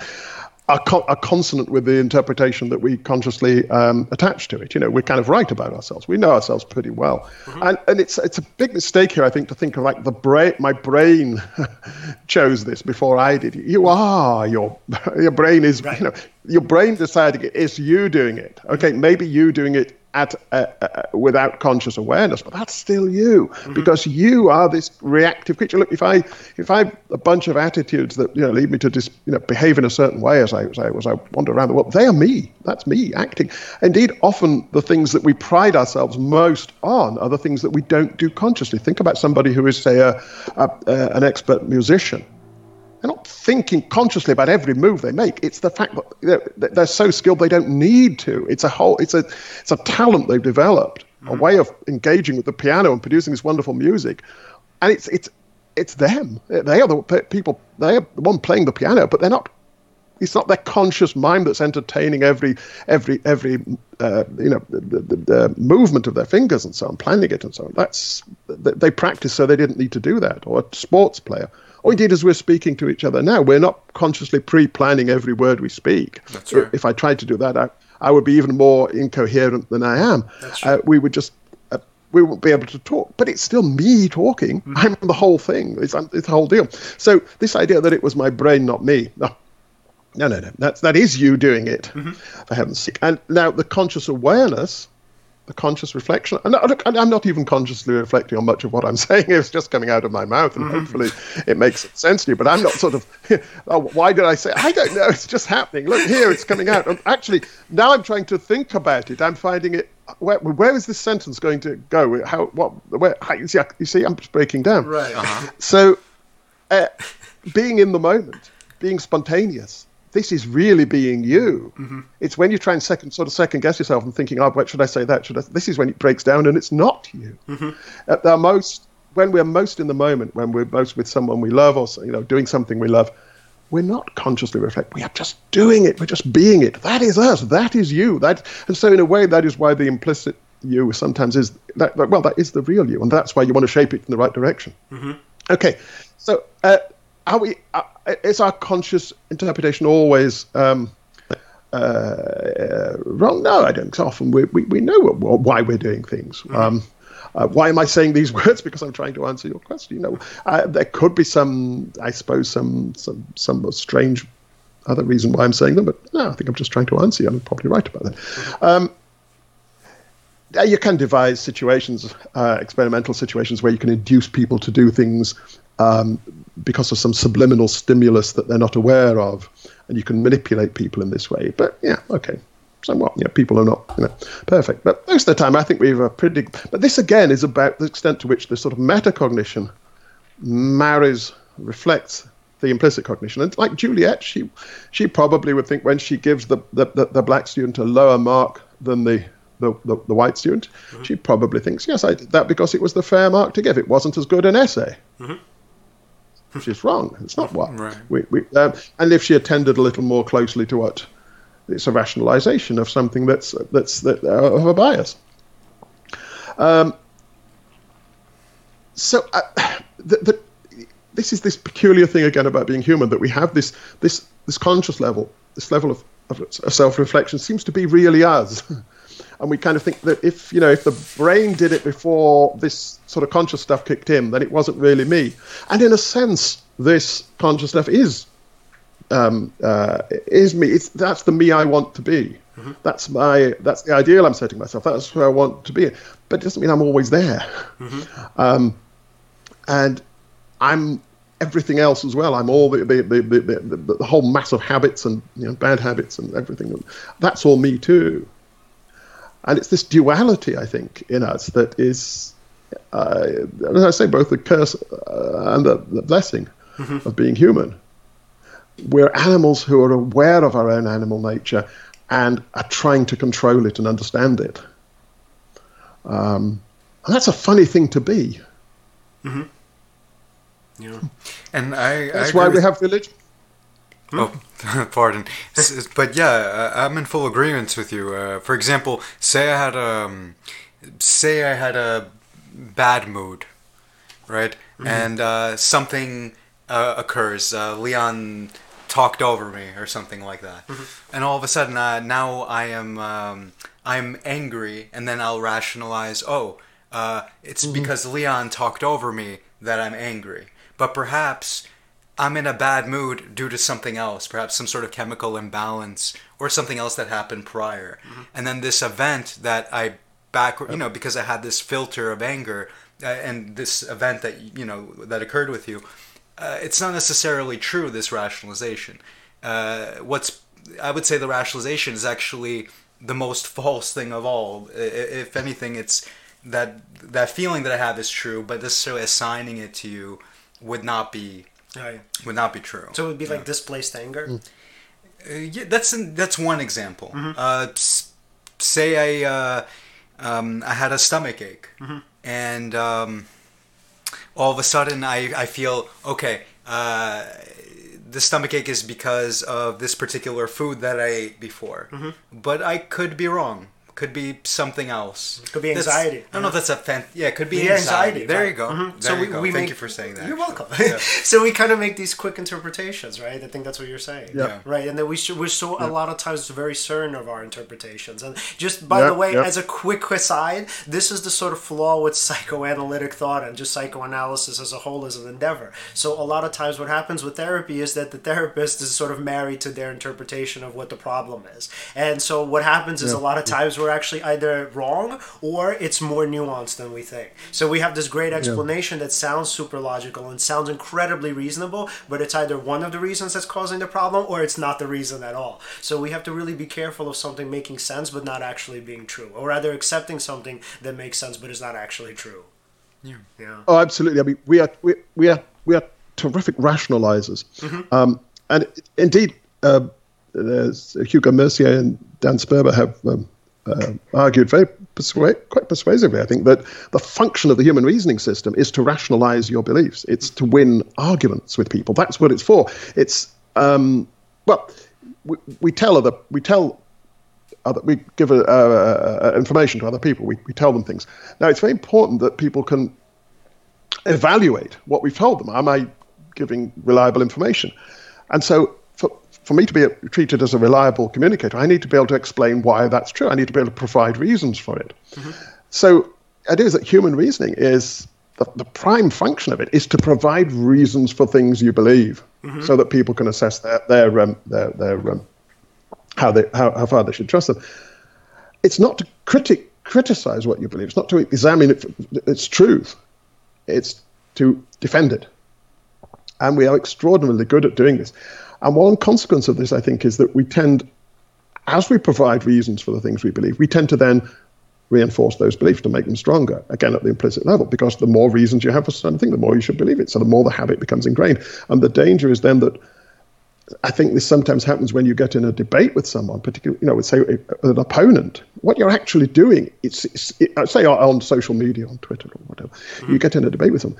are, co- are consonant with the interpretation that we consciously um, attach to it. You know, we're kind of right about ourselves. We know ourselves pretty well, mm-hmm. and and it's it's a big mistake here, I think, to think of like the brain. My brain chose this before I did. You are your your brain is right. you know your brain deciding it. It's you doing it. Okay, maybe you doing it at uh, uh, without conscious awareness, but that's still you mm-hmm. because you are this reactive creature. Look, if I if I have a bunch of attitudes that you know lead me to just you know behave in a certain way as I as I, as I wander around the world, they are me. That's me acting. Indeed, often the things that we pride ourselves most on are the things that we don't do consciously. Think about somebody who is, say, a, a, a an expert musician thinking consciously about every move they make. It's the fact that they're, so skilled they don't need to. It's a whole. It's a. It's a talent they've developed, mm-hmm. a way of engaging with the piano and producing this wonderful music, and it's it's it's them. They are the people. They are the one playing the piano, but they're not. It's not their conscious mind that's entertaining every every every uh, you know the, the, the, movement of their fingers and so on, planning it and so on. That's they practice so they didn't need to do that. Or a sports player or indeed as we're speaking to each other now, we're not consciously pre-planning every word we speak. That's right. If I tried to do that, I, I would be even more incoherent than I am. That's uh, we would just uh, we won't be able to talk, but it's still me talking. Mm-hmm. I'm the whole thing. It's, it's the whole deal. So this idea that it was my brain, not me, no, no, no, no. That's that is you doing it, mm-hmm. for heaven's sake. And now the conscious awareness the conscious reflection. And I'm not even consciously reflecting on much of what I'm saying. It's just coming out of my mouth, and mm-hmm. hopefully it makes sense to you. But I'm not sort of, oh, why did I say? I don't know. It's just happening. Look here, it's coming out. And actually, now I'm trying to think about it. I'm finding it. Where, where is this sentence going to go? How? What? Where? How, you, see, you see, I'm just breaking down. Right. Uh-huh. So, uh, being in the moment, being spontaneous this is really being you. It's when you try and second sort of second guess yourself and thinking, oh, what should I say that? Should I? This is when it breaks down and it's not you. At the most, when we're most in the moment, when we're most with someone we love or you know doing something we love, we're not consciously reflect. We are just doing it. We're just being it. That is us. That is you. That and so in a way, that is why the implicit you sometimes is that. Well, that is the real you, and that's why you want to shape it in the right direction. Okay, so uh, are we? Uh, is our conscious interpretation always? Um, uh, wrong? No, I don't. Often we, we, we know what, why we're doing things. Um, uh, why am I saying these words? Because I'm trying to answer your question. You know, uh, there could be some, I suppose, some some some strange other reason why I'm saying them, but no, I think I'm just trying to answer you. I'm probably right about that. Um, uh, you can devise situations, uh, experimental situations, where you can induce people to do things um, because of some subliminal stimulus that they're not aware of, and you can manipulate people in this way. But yeah, okay, somewhat. You know, people are not you know, perfect, but most of the time, I think we've a pretty. But this again is about the extent to which the sort of metacognition marries, reflects the implicit cognition. And like Juliet, she she probably would think when she gives the the, the, the black student a lower mark than the the, the, the white student, mm-hmm. she probably thinks, yes, I did that because it was the fair mark to give. It wasn't as good an essay. Mm-hmm. She's wrong. It's not what. Right. We, we, um, and if she attended a little more closely to what, it's a rationalization of something that's that's that, uh, of a bias. Um, so uh, the, the, this is this peculiar thing again about being human that we have this this this conscious level, this level of, of self-reflection seems to be really us. And we kind of think that if you know if the brain did it before this sort of conscious stuff kicked in, then it wasn't really me. And in a sense, this conscious stuff is um, uh, is me. It's that's the me I want to be. That's my that's the ideal I'm setting myself. That's where I want to be. But it doesn't mean I'm always there. Um, and I'm everything else as well. I'm all the the, the, the, the, the whole mass of habits and you know, bad habits and everything. That's all me too. And it's this duality, I think, in us that is, uh, as I say, both the curse uh, and the, the blessing of being human. We're animals who are aware of our own animal nature and are trying to control it and understand it. Um, and that's a funny thing to be. Yeah. And I. That's I why we have religion. Oh, pardon. But yeah, I'm in full agreement with you. Uh, for example, say I had a, um, say I had a bad mood, right? And uh, something uh, occurs. Uh, Leon talked over me or something like that, and all of a sudden, uh, now I am um, I'm angry, and then I'll rationalize. Oh, uh, it's because Leon talked over me that I'm angry. But perhaps I'm in a bad mood due to something else, perhaps some sort of chemical imbalance or something else that happened prior. And then this event that I back, you know, because I had this filter of anger uh, and this event that, you know, that occurred with you, uh, it's not necessarily true, this rationalization. Uh, what's, I would say the rationalization is actually the most false thing of all. If anything, it's that that feeling that I have is true, but necessarily assigning it to you would not be Right. would not be true. So it would be like displaced anger. Uh, yeah, that's that's one example. Uh, say I uh, um, I had a stomach ache, and um, all of a sudden I, I feel okay. Uh, the stomach ache is because of this particular food that I ate before, but I could be wrong. Could be something else. Could be That's- anxiety. I don't know if that's a fan. Yeah, it could be The anxiety. There right. you go. Mhm. There you we, go. we Thank make- you for saying that. You're actually. welcome. Yeah. so we kind of make these quick interpretations, right? I think that's what you're saying. Yeah. Right, and then we should, we're so a lot of times very certain of our interpretations. And just by Yeah, the way, yeah. as a quick aside, this is the sort of flaw with psychoanalytic thought and just psychoanalysis as a whole as an endeavor. So a lot of times, what happens with therapy is that the therapist is sort of married to their interpretation of what the problem is. And so what happens is a lot of times we're actually either wrong or it's more nuanced than we think. So we have this great explanation that sounds super logical and sounds incredibly reasonable, but it's either one of the reasons that's causing the problem or it's not the reason at all. So we have to really be careful of something making sense but not actually being true, or rather accepting something that makes sense but is not actually true. Yeah. Yeah. Oh, absolutely. I mean, we are we, we are we are terrific rationalizers, um, and indeed, uh, there's Hugo Mercier and Dan Sperber have um, uh, argued very quite persuasively, I think, that the function of the human reasoning system is to rationalize your beliefs. It's to win arguments with people. That's what it's for. It's um, well, we, we tell other we tell other, we give uh, information to other people. We, we tell them things. Now, it's very important that people can evaluate what we've told them. Am I giving reliable information? And so, for, for me to be treated as a reliable communicator, I need to be able to explain why that's true. I need to be able to provide reasons for it. Mm-hmm. So, it is that human reasoning is the, the, prime function of it is to provide reasons for things you believe, mm-hmm. so that people can assess their their um, their, their um, how they how, how far they should trust them. It's not to critic criticize what you believe. It's not to examine it, its truth. It's to defend it. And we are extraordinarily good at doing this. And one consequence of this, I think, is that we tend, as we provide reasons for the things we believe, we tend to then reinforce those beliefs to make them stronger, again at the implicit level, because the more reasons you have for something, the more you should believe it. So the more the habit becomes ingrained. And the danger is then that I think this sometimes happens when you get in a debate with someone, particularly, you know, with say an opponent. What you're actually doing, it's, it's it, say on social media, on Twitter or whatever, mm-hmm. you get in a debate with them.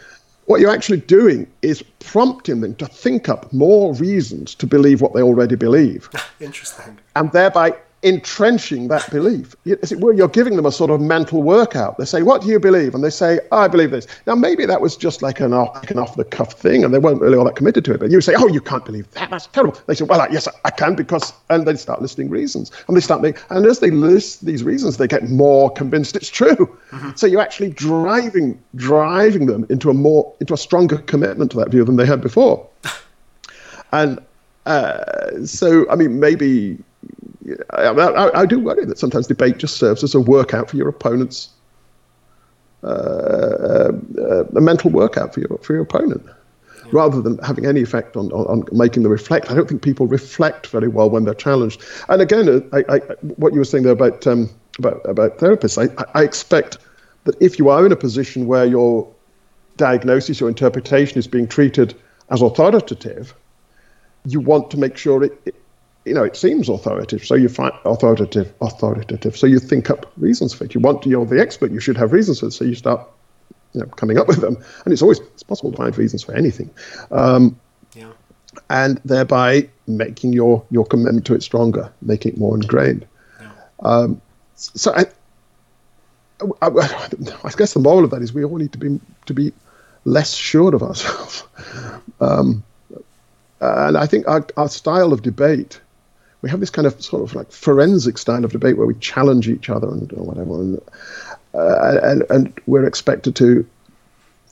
What you're actually doing is prompting them to think up more reasons to believe what they already believe. Interesting. And thereby entrenching that belief. As it were, you're giving them a sort of mental workout. They say, What do you believe? And they say, I believe this. Now, maybe that was just like an off, an off the cuff thing and they weren't really all that committed to it. But you say, Oh, you can't believe that. That's terrible. They say, Well, yes, I can because, and they start listing reasons. And they start making, and as they list these reasons, they get more convinced it's true. Mm-hmm. So you're actually driving, driving them into a more, into a stronger commitment to that view than they had before. and uh, so, I mean, maybe I, I, I, do worry that sometimes debate just serves as a workout for your opponent's uh, uh, a mental workout for your for your opponent, yeah. rather than having any effect on, on, on, making them reflect. I don't think people reflect very well when they're challenged. And again, uh, I, what you were saying there about um, about about therapists, I, expect that if you are in a position where your diagnosis or interpretation is being treated as authoritative, you want to make sure it, it you know, it seems authoritative. So you find authoritative, authoritative. So you think up reasons for it. You want to, you're the expert. You should have reasons for it. So you start, you know, coming up with them. And it's always it's possible to find reasons for anything, um, yeah. and thereby making your your commitment to it stronger, making it more ingrained. Yeah. Um, so I, I, I, guess the moral of that is we all need to be to be less sure of ourselves. Um, and I think our, our style of debate we have this kind of sort of like forensic style of debate where we challenge each other and or whatever, and, uh, and and we're expected to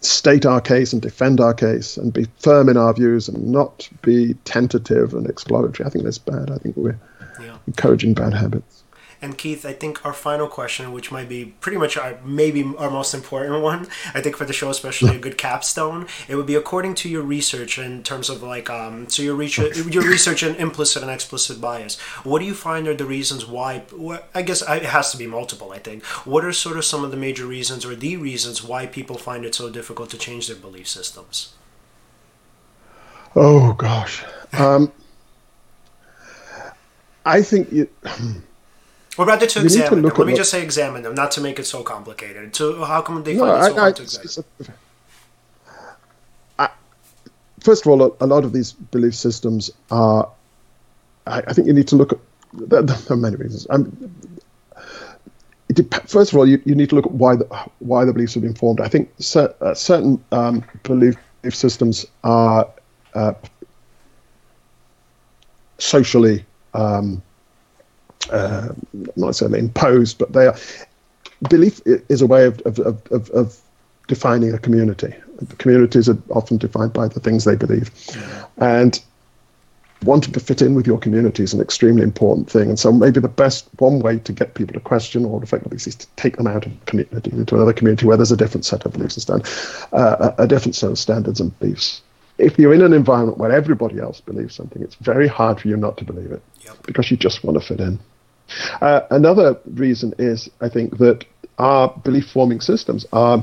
state our case and defend our case and be firm in our views and not be tentative and exploratory. I think that's bad. I think we're yeah. encouraging bad habits. And Keith, I think our final question, which might be pretty much our maybe our most important one, I think for the show, especially a good capstone, it would be according to your research in terms of like um, so your research your research in implicit and explicit bias. What do you find are the reasons why? I guess it has to be multiple. I think. What are sort of some of the major reasons or the reasons why people find it so difficult to change their belief systems? Oh gosh. Um, I think you. What about to examine to them? Let me just say examine them, not to make it so complicated. So how come they no, find it so I, hard I, to examine? First of all, a, a, lot of these belief systems are. I, think you need to look at. There, there are many reasons. Um, first of all, you, you need to look at why the why the beliefs have been formed. I think cer- uh, certain um, belief systems are uh, socially um, uh, not necessarily imposed, but they are. Belief is a way of, of, of, of defining a community. Communities are often defined by the things they believe. And wanting to fit in with your community is an extremely important thing. And so maybe the best one way to get people to question or affect beliefs is to take them out of community into another community where there's a different set of beliefs and standards, uh, a different set of standards and beliefs. If you're in an environment where everybody else believes something, it's very hard for you not to believe it yep. because you just want to fit in. Uh, another reason is, I think, that our belief forming systems are,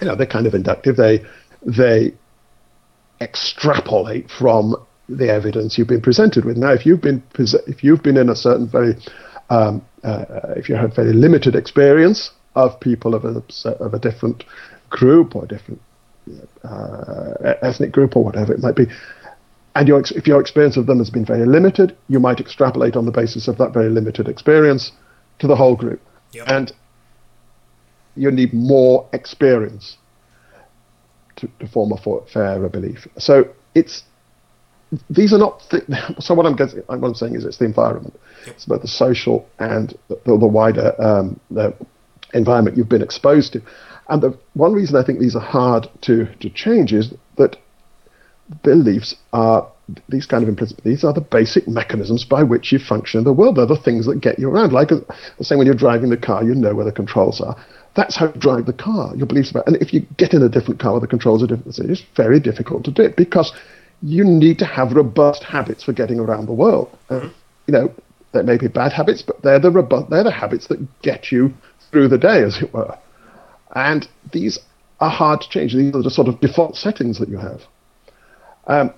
you know, they're kind of inductive. They they extrapolate from the evidence you've been presented with. Now, if you've been if you've been in a certain very um, uh, if you have very limited experience of people of a of a different group or different uh, ethnic group or whatever it might be, and your, if your experience of them has been very limited, you might extrapolate on the basis of that very limited experience to the whole group. Yep. And you need more experience to, to form a for, fairer belief. So it's these are not. Th- so what I'm getting, what I'm saying is, it's the environment. Yep. It's about the social and the, the wider um, the environment you've been exposed to. And the one reason I think these are hard to to change is that beliefs are these kind of implicit these are the basic mechanisms by which you function in the world. They're the things that get you around. Like the same when you're driving the car, you know where the controls are. That's how you drive the car. Your beliefs about, and if you get in a different car where the controls are different, it's very difficult to do it because you need to have robust habits for getting around the world. Uh, you know, there may be bad habits, but they're the robust, they're the habits that get you through the day, as it were. And these are hard to change. These are the sort of default settings that you have. Um,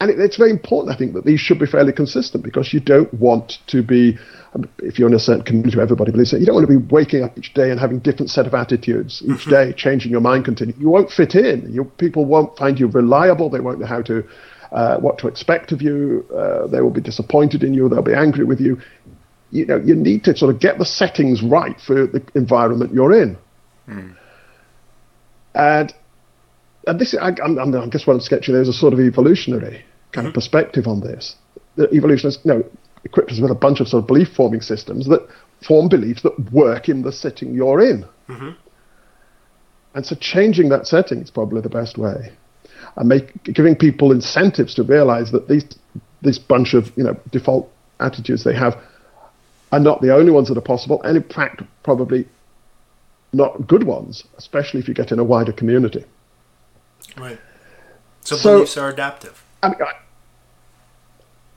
and it, it's very important, I think, that these should be fairly consistent because you don't want to be, um, if you're in a certain community where everybody believes it, you don't want to be waking up each day and having different set of attitudes each mm-hmm. day, changing your mind continually. You won't fit in. You, people won't find you reliable. They won't know how to, uh, what to expect of you. Uh, they will be disappointed in you. They'll be angry with you. You know, you need to sort of get the settings right for the environment you're in. Mm. And and this, I, I'm, I'm, I guess what I'm sketching there is a sort of evolutionary kind mm-hmm. of perspective on this. The evolution is, you know, equipped us with a bunch of sort of belief forming systems that form beliefs that work in the setting you're in. Mm-hmm. And so changing that setting is probably the best way. And make, giving people incentives to realize that these this bunch of you know default attitudes they have are not the only ones that are possible, and in fact probably not good ones, especially if you get in a wider community. Right. So, so beliefs are adaptive. I mean, I,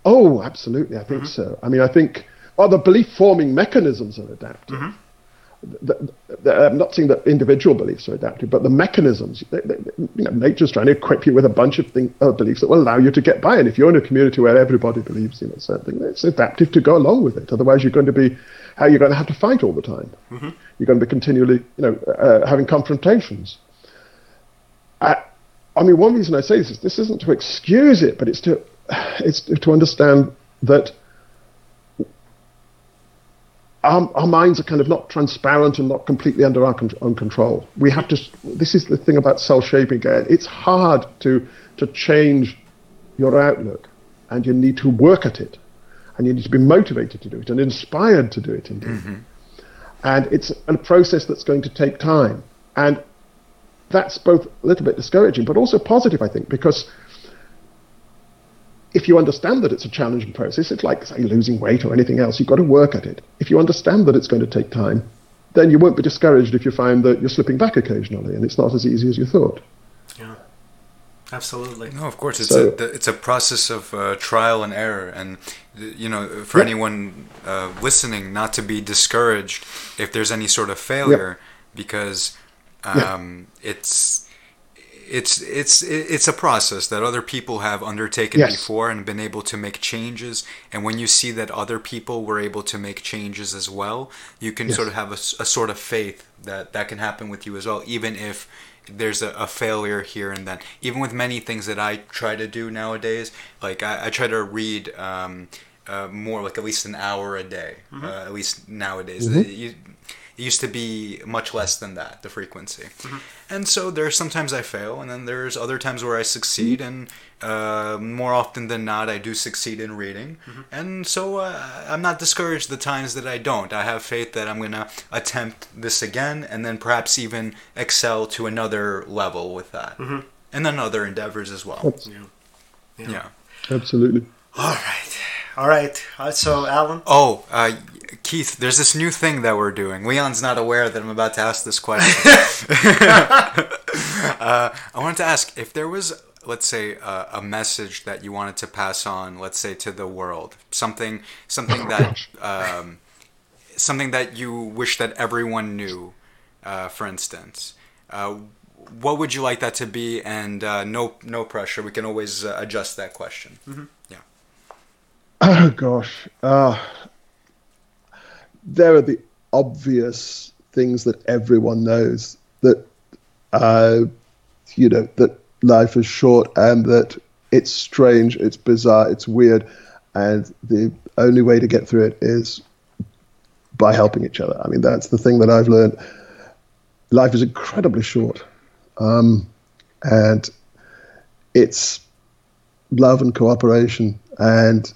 oh, absolutely. I think mm-hmm. so. I mean, I think well, the belief forming mechanisms are adaptive. Mm-hmm. The, the, I'm not saying that individual beliefs are adaptive, but the mechanisms, they, they, you know, nature's trying to equip you with a bunch of thing, uh, beliefs that will allow you to get by. And if you're in a community where everybody believes in a certain thing, it's adaptive to go along with it. Otherwise, you're going to be how you're going to have to fight all the time. Mm-hmm. You're going to be continually, you know, uh, having confrontations. I, I mean, one reason I say this is this isn't to excuse it, but it's to it's to understand that our, our minds are kind of not transparent and not completely under our con- own control. We have to. This is the thing about self-shaping. Again, it's hard to to change your outlook, and you need to work at it and you need to be motivated to do it and inspired to do it indeed. Mm-hmm. And it's a process that's going to take time. And that's both a little bit discouraging, but also positive, I think, because if you understand that it's a challenging process, it's like, say, losing weight or anything else, you've got to work at it. If you understand that it's going to take time, then you won't be discouraged if you find that you're slipping back occasionally and it's not as easy as you thought. Yeah. Absolutely. No, of course. It's so, a it's a process of uh, trial and error, and you know, for yeah. anyone uh, listening, not to be discouraged if there's any sort of failure, yeah. because um, yeah. it's it's it's it's a process that other people have undertaken yes. before and been able to make changes and when you see that other people were able to make changes as well you can yes. sort of have a, a, sort of faith that that can happen with you as well even if there's a, a, failure here and then. Even with many things that I try to do nowadays, like I, I try to read um, uh, more, like at least an hour a day. Mm-hmm. Uh, at least nowadays, mm-hmm. it, it, used to be much less than that, the frequency. Mm-hmm. And so there's sometimes I fail, and then there's other times where I succeed, mm-hmm. and uh, more often than not, I do succeed in reading. Mm-hmm. And so uh, I'm not discouraged the times that I don't. I have faith that I'm going to attempt this again and then perhaps even excel to another level with that. Mm-hmm. And then other endeavors as well. Yeah. yeah. yeah. Absolutely. All right. All right. Uh, so, Alan? Oh, uh, Keith, there's this new thing that we're doing. Leon's not aware that I'm about to ask this question. uh, I wanted to ask if there was let's say uh, a message that you wanted to pass on let's say to the world something something that um, something that you wish that everyone knew uh, for instance uh, what would you like that to be? And uh, no, no pressure. We can always uh, adjust that question. Yeah. Oh gosh, uh, there are the obvious things that everyone knows that uh, you know that life is short and that it's strange, it's bizarre, it's weird, and the only way to get through it is by helping each other. I mean, that's the thing that I've learned. Life is incredibly short, um, and it's love and cooperation and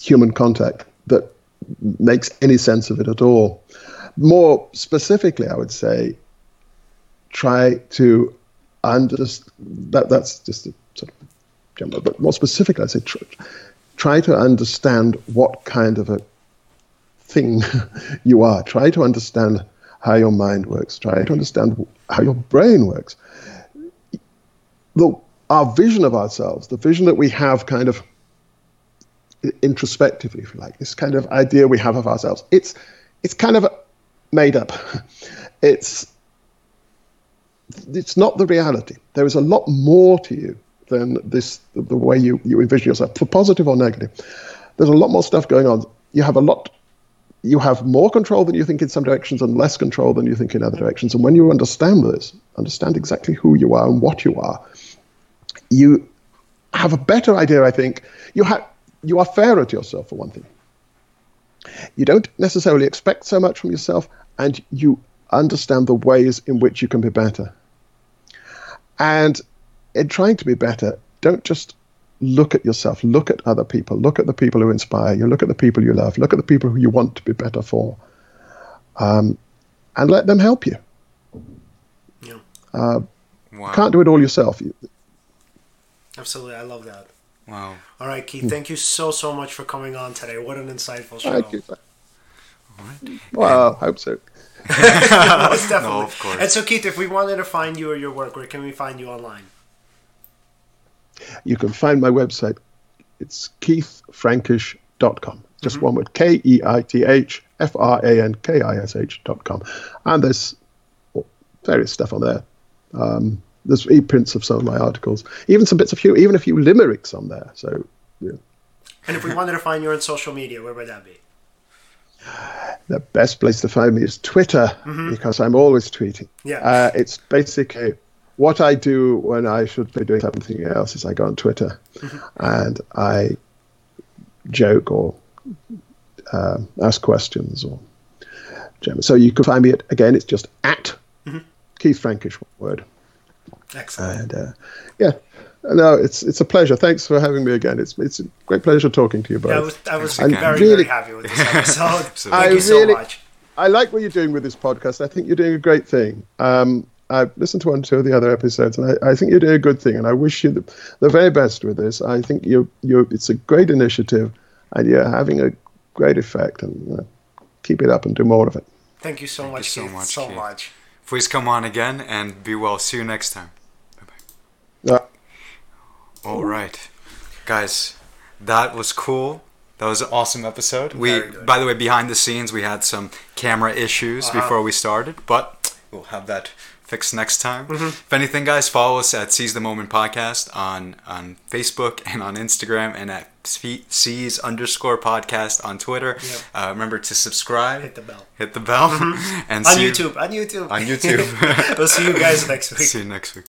human contact that makes any sense of it at all. More specifically, I would say, try to understand that. That's just a sort of general, but more specifically, I'd say try, try to understand what kind of a thing you are. Try to understand how your mind works. Try to understand how your brain works. The, our vision of ourselves, the vision that we have kind of introspectively, if you like, this kind of idea we have of ourselves, it's, it's kind of made up. It's, it's not the reality. There is a lot more to you than this, the way you, you envision yourself, for positive or negative. There's a lot more stuff going on. You have a lot you have more control than you think in some directions and less control than you think in other directions. And when you understand this, understand exactly who you are and what you are, you have a better idea, I think. You, have, you are fairer to yourself, for one thing. You don't necessarily expect so much from yourself, and you understand the ways in which you can be better. And in trying to be better, don't just look at yourself, look at other people, look at the people who inspire you, look at the people you love, look at the people who you want to be better for, um, and let them help you. Yeah. Uh, Wow. Can't do it all yourself. Absolutely, I love that. Wow. All right, Keith, thank you so so much for coming on today. What an insightful show. Thank you. Well, I hope so. Most definitely. No, of course. And so, Keith, if we wanted to find you or your work, where can we find you online? You can find my website. It's keithfrankish.com. Just one word K E I T H F R A N K I S H.com. And there's various stuff on there. Um, there's reprints of some of my articles, even some bits of few, even a few limericks on there. So, yeah. And if we wanted to find you on social media, where would that be? The best place to find me is Twitter because I'm always tweeting. Yeah. Uh, it's basically what I do when I should be doing something else is I go on Twitter and I joke or um, ask questions or so you can find me at again it's just at Keith Frankish word Excellent. and uh, yeah no it's it's a pleasure thanks for having me again it's it's a great pleasure talking to you both I was, I was very, really- very happy with this episode. Thank I you so really- much. I like what you're doing with this podcast. I think you're doing a great thing. Um, I've listened to one or two of the other episodes, and I, I think you're doing a good thing. And I wish you the, the very best with this. I think you you it's a great initiative, and you're having a great effect. And uh, keep it up and do more of it. Thank you so much, so Keith. much, so Keith. much. Please come on again and be well. See you next time. Bye bye. Uh, All right, guys, that was cool. That was an awesome episode. We, by the way, behind the scenes, we had some camera issues Uh-huh. before we started, but we'll have that fixed next time. Mm-hmm. If anything, guys, follow us at Seize the Moment Podcast on on Facebook and on Instagram, and at Seize underscore Podcast on Twitter. Yep. Uh, remember to subscribe, Hit the bell. hit the bell, and On see you- YouTube. On YouTube. on YouTube. we'll see you guys next week. see you next week.